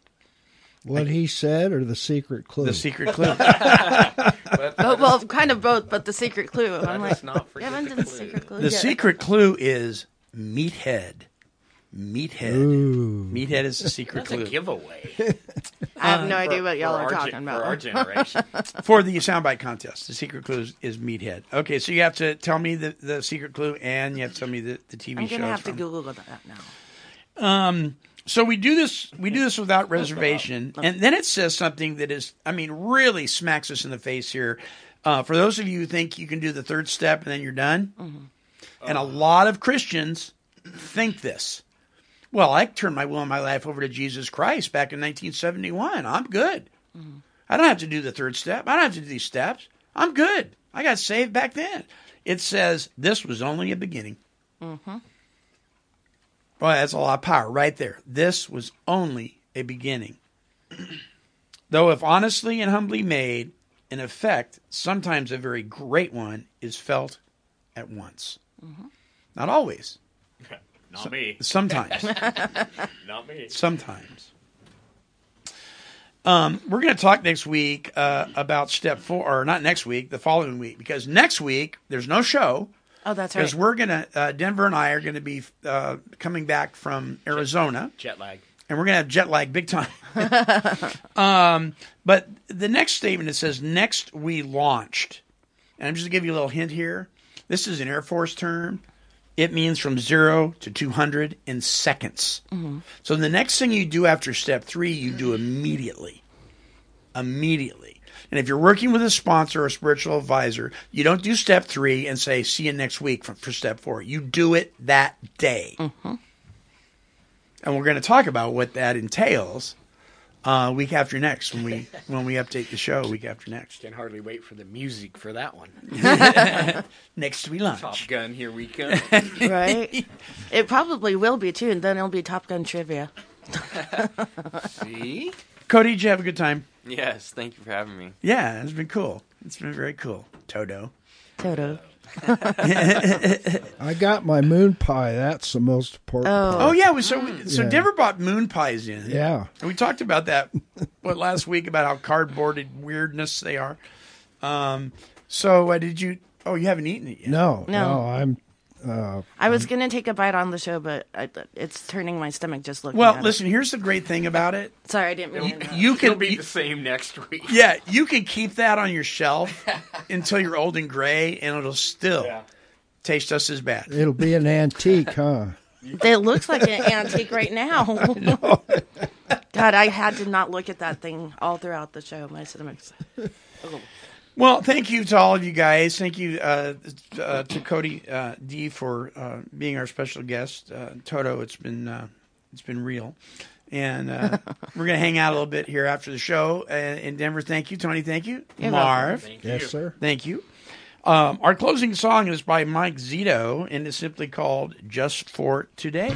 S10: What he said or the secret clue?
S6: The secret clue.
S8: Oh, well, kind of both, but the secret clue. I'm like,
S9: us not
S8: you
S9: forget
S8: haven't
S9: the
S8: done the secret clue
S6: The
S8: yet.
S6: secret clue is meathead. Meathead.
S10: Ooh.
S6: Meathead is the secret
S9: That's a
S6: clue.
S9: giveaway.
S8: I have uh, no idea what y'all are talking
S9: gen-
S8: about.
S9: For our generation.
S6: For the soundbite contest, the secret clue is, is meathead. Okay, so you have to tell me the, the secret clue and you have to tell me the, the TV
S8: I'm
S6: show.
S8: gonna
S6: it's
S8: have to. Google that now.
S6: Um, So we do this we do this without reservation. And then it says something that is I mean really smacks us in the face here. Uh, for those of you who think you can do the third step and then you're done, and a lot of Christians think this. Well, I turned my will and my life over to Jesus Christ back in 1971. I'm good. I don't have to do the third step. I don't have to do these steps. I'm good. I got saved back then. It says this was only a beginning. Boy, that's a lot of power right there. This was only a beginning. Though, if honestly and humbly made, an effect, sometimes a very great one is felt at once. Not always.
S9: Not me.
S6: Sometimes.
S9: Not me.
S6: sometimes. Um, we're going to talk next week uh, about step four, or not next week, the following week, because next week there's no show.
S8: Oh, that's right.
S6: Because we're gonna, uh, Denver and I are gonna be uh, coming back from Arizona,
S9: Jet lag.
S6: and we're gonna have jet lag big time. um, but the next statement it says, "Next we launched," and I'm just gonna give you a little hint here. This is an Air Force term. It means from zero to 200 in seconds. So the next thing you do after step three, you do immediately. Immediately. And if you're working with a sponsor or a spiritual advisor, you don't do step three and say, see you next week for, for step four. You do it that day. And we're going to talk about what that entails uh, week after next when we when we update the show week after next.
S9: Can hardly wait for the music for that one.
S6: Next we launch.
S9: Top Gun, here we come.
S8: right? It probably will be too, and then it'll be Top Gun trivia.
S9: See?
S6: Cody, did you have a good time?
S7: Yes, thank you for having me.
S6: Yeah, it's been cool. It's been very cool. Toto.
S8: Toto.
S10: I got my moon pie. That's the most important.
S8: Oh.
S10: part.
S6: Oh yeah, we- so we, so
S10: Yeah.
S6: Denver bought moon pies in.
S10: Yeah.
S6: And we talked about that what last week about how cardboarded weirdness they are. Um, so uh, did you? Oh, you haven't eaten it yet.
S10: No,
S8: No.
S10: no, I'm Uh,
S8: I was gonna take a bite on the show, but I, it's turning my stomach just looking.
S6: Well,
S8: at
S6: listen. Here's the great thing about it.
S8: It. Sorry, I didn't mean. to interrupt.
S6: You can
S9: It'll be
S6: you-
S9: the same next week.
S6: Yeah, you can keep that on your shelf until you're old and gray, and it'll still taste just as bad.
S10: it'll be an antique, huh?
S8: It looks like an antique right now. God, I had to not look at that thing all throughout the show. My stomach's.
S6: Well, thank you to all of you guys. Thank you uh, uh, to Cody uh, D for uh, being our special guest. Uh, Toto, it's been uh, it's been real, and uh, we're gonna hang out a little bit here after the show uh, in Denver. Thank you, Tony. Thank you,
S8: You're
S6: Marv.
S9: Thank
S10: Yes,
S9: you.
S10: sir.
S6: Thank you. Um, our closing song is by Mike Zito, and it's simply called "Just for Today."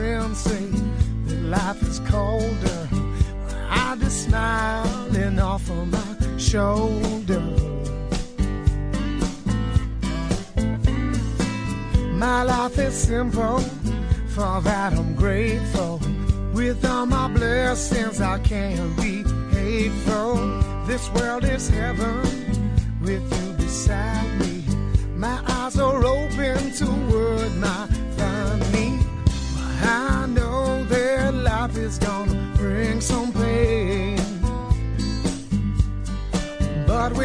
S5: Friends say that life is colder. I just smiling off of my shoulder. My life is simple, for that I'm grateful. With all my blessings, I can't be hateful. This world is heaven with you beside me. My eyes are open to what might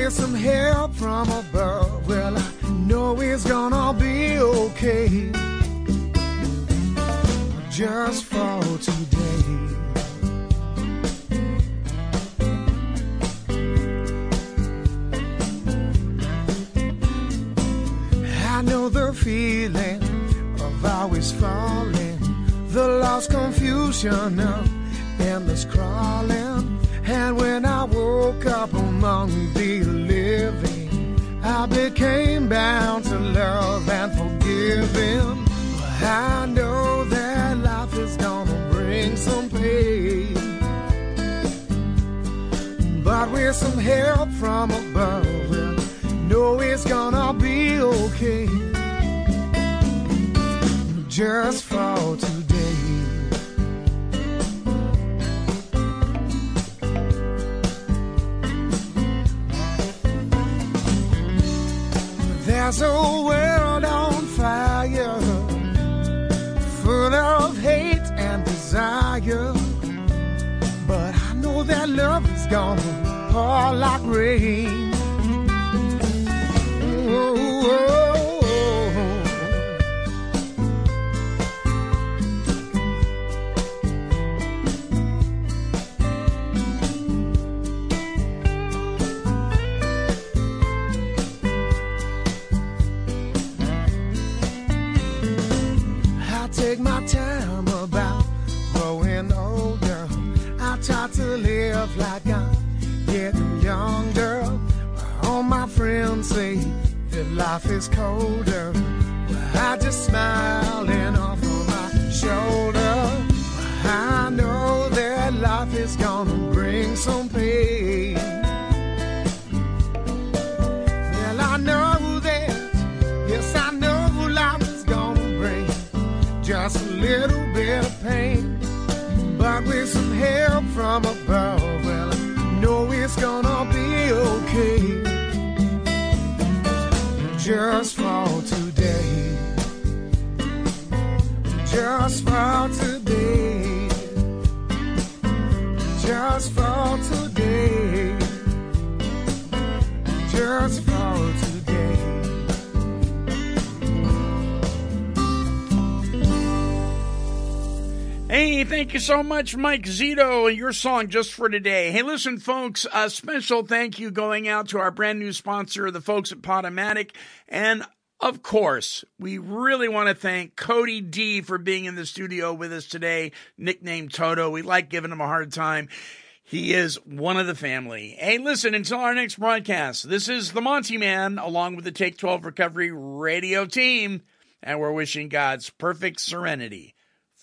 S5: with some help from above, well, I know it's gonna be okay. Just for today. I know the feeling of always falling, the lost confusion of endless crawling. And when I woke up among the living, I became bound to love and forgiving. I know that life is gonna bring some pain. But with some help from above, well, know it's gonna be okay. Just for today. There's a world on fire, full of hate and desire. But I know that love is gonna pour like rain. Oh. To live like I'm getting younger. All my friends say that life is colder. I just smiling off of my shoulder. I know that life is gonna bring some pain. Well, I know that, yes, I know life is gonna bring just a little bit of pain. With some help from above, well, I know it's gonna be okay. Just for today. Just for today. Just for today. Just for today.
S6: Hey, thank you so much, Mike Zito, your song just for today. Hey, listen, folks, a special thank you going out to our brand new sponsor, the folks at Potomatic. And of course, we really want to thank Cody D for being in the studio with us today, nicknamed Toto. We like giving him a hard time. He is one of the family. Hey, listen, until our next broadcast, this is the Monty Man along with the Take 12 Recovery radio team, and we're wishing God's perfect serenity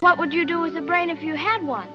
S1: What would you do with a brain if you had one?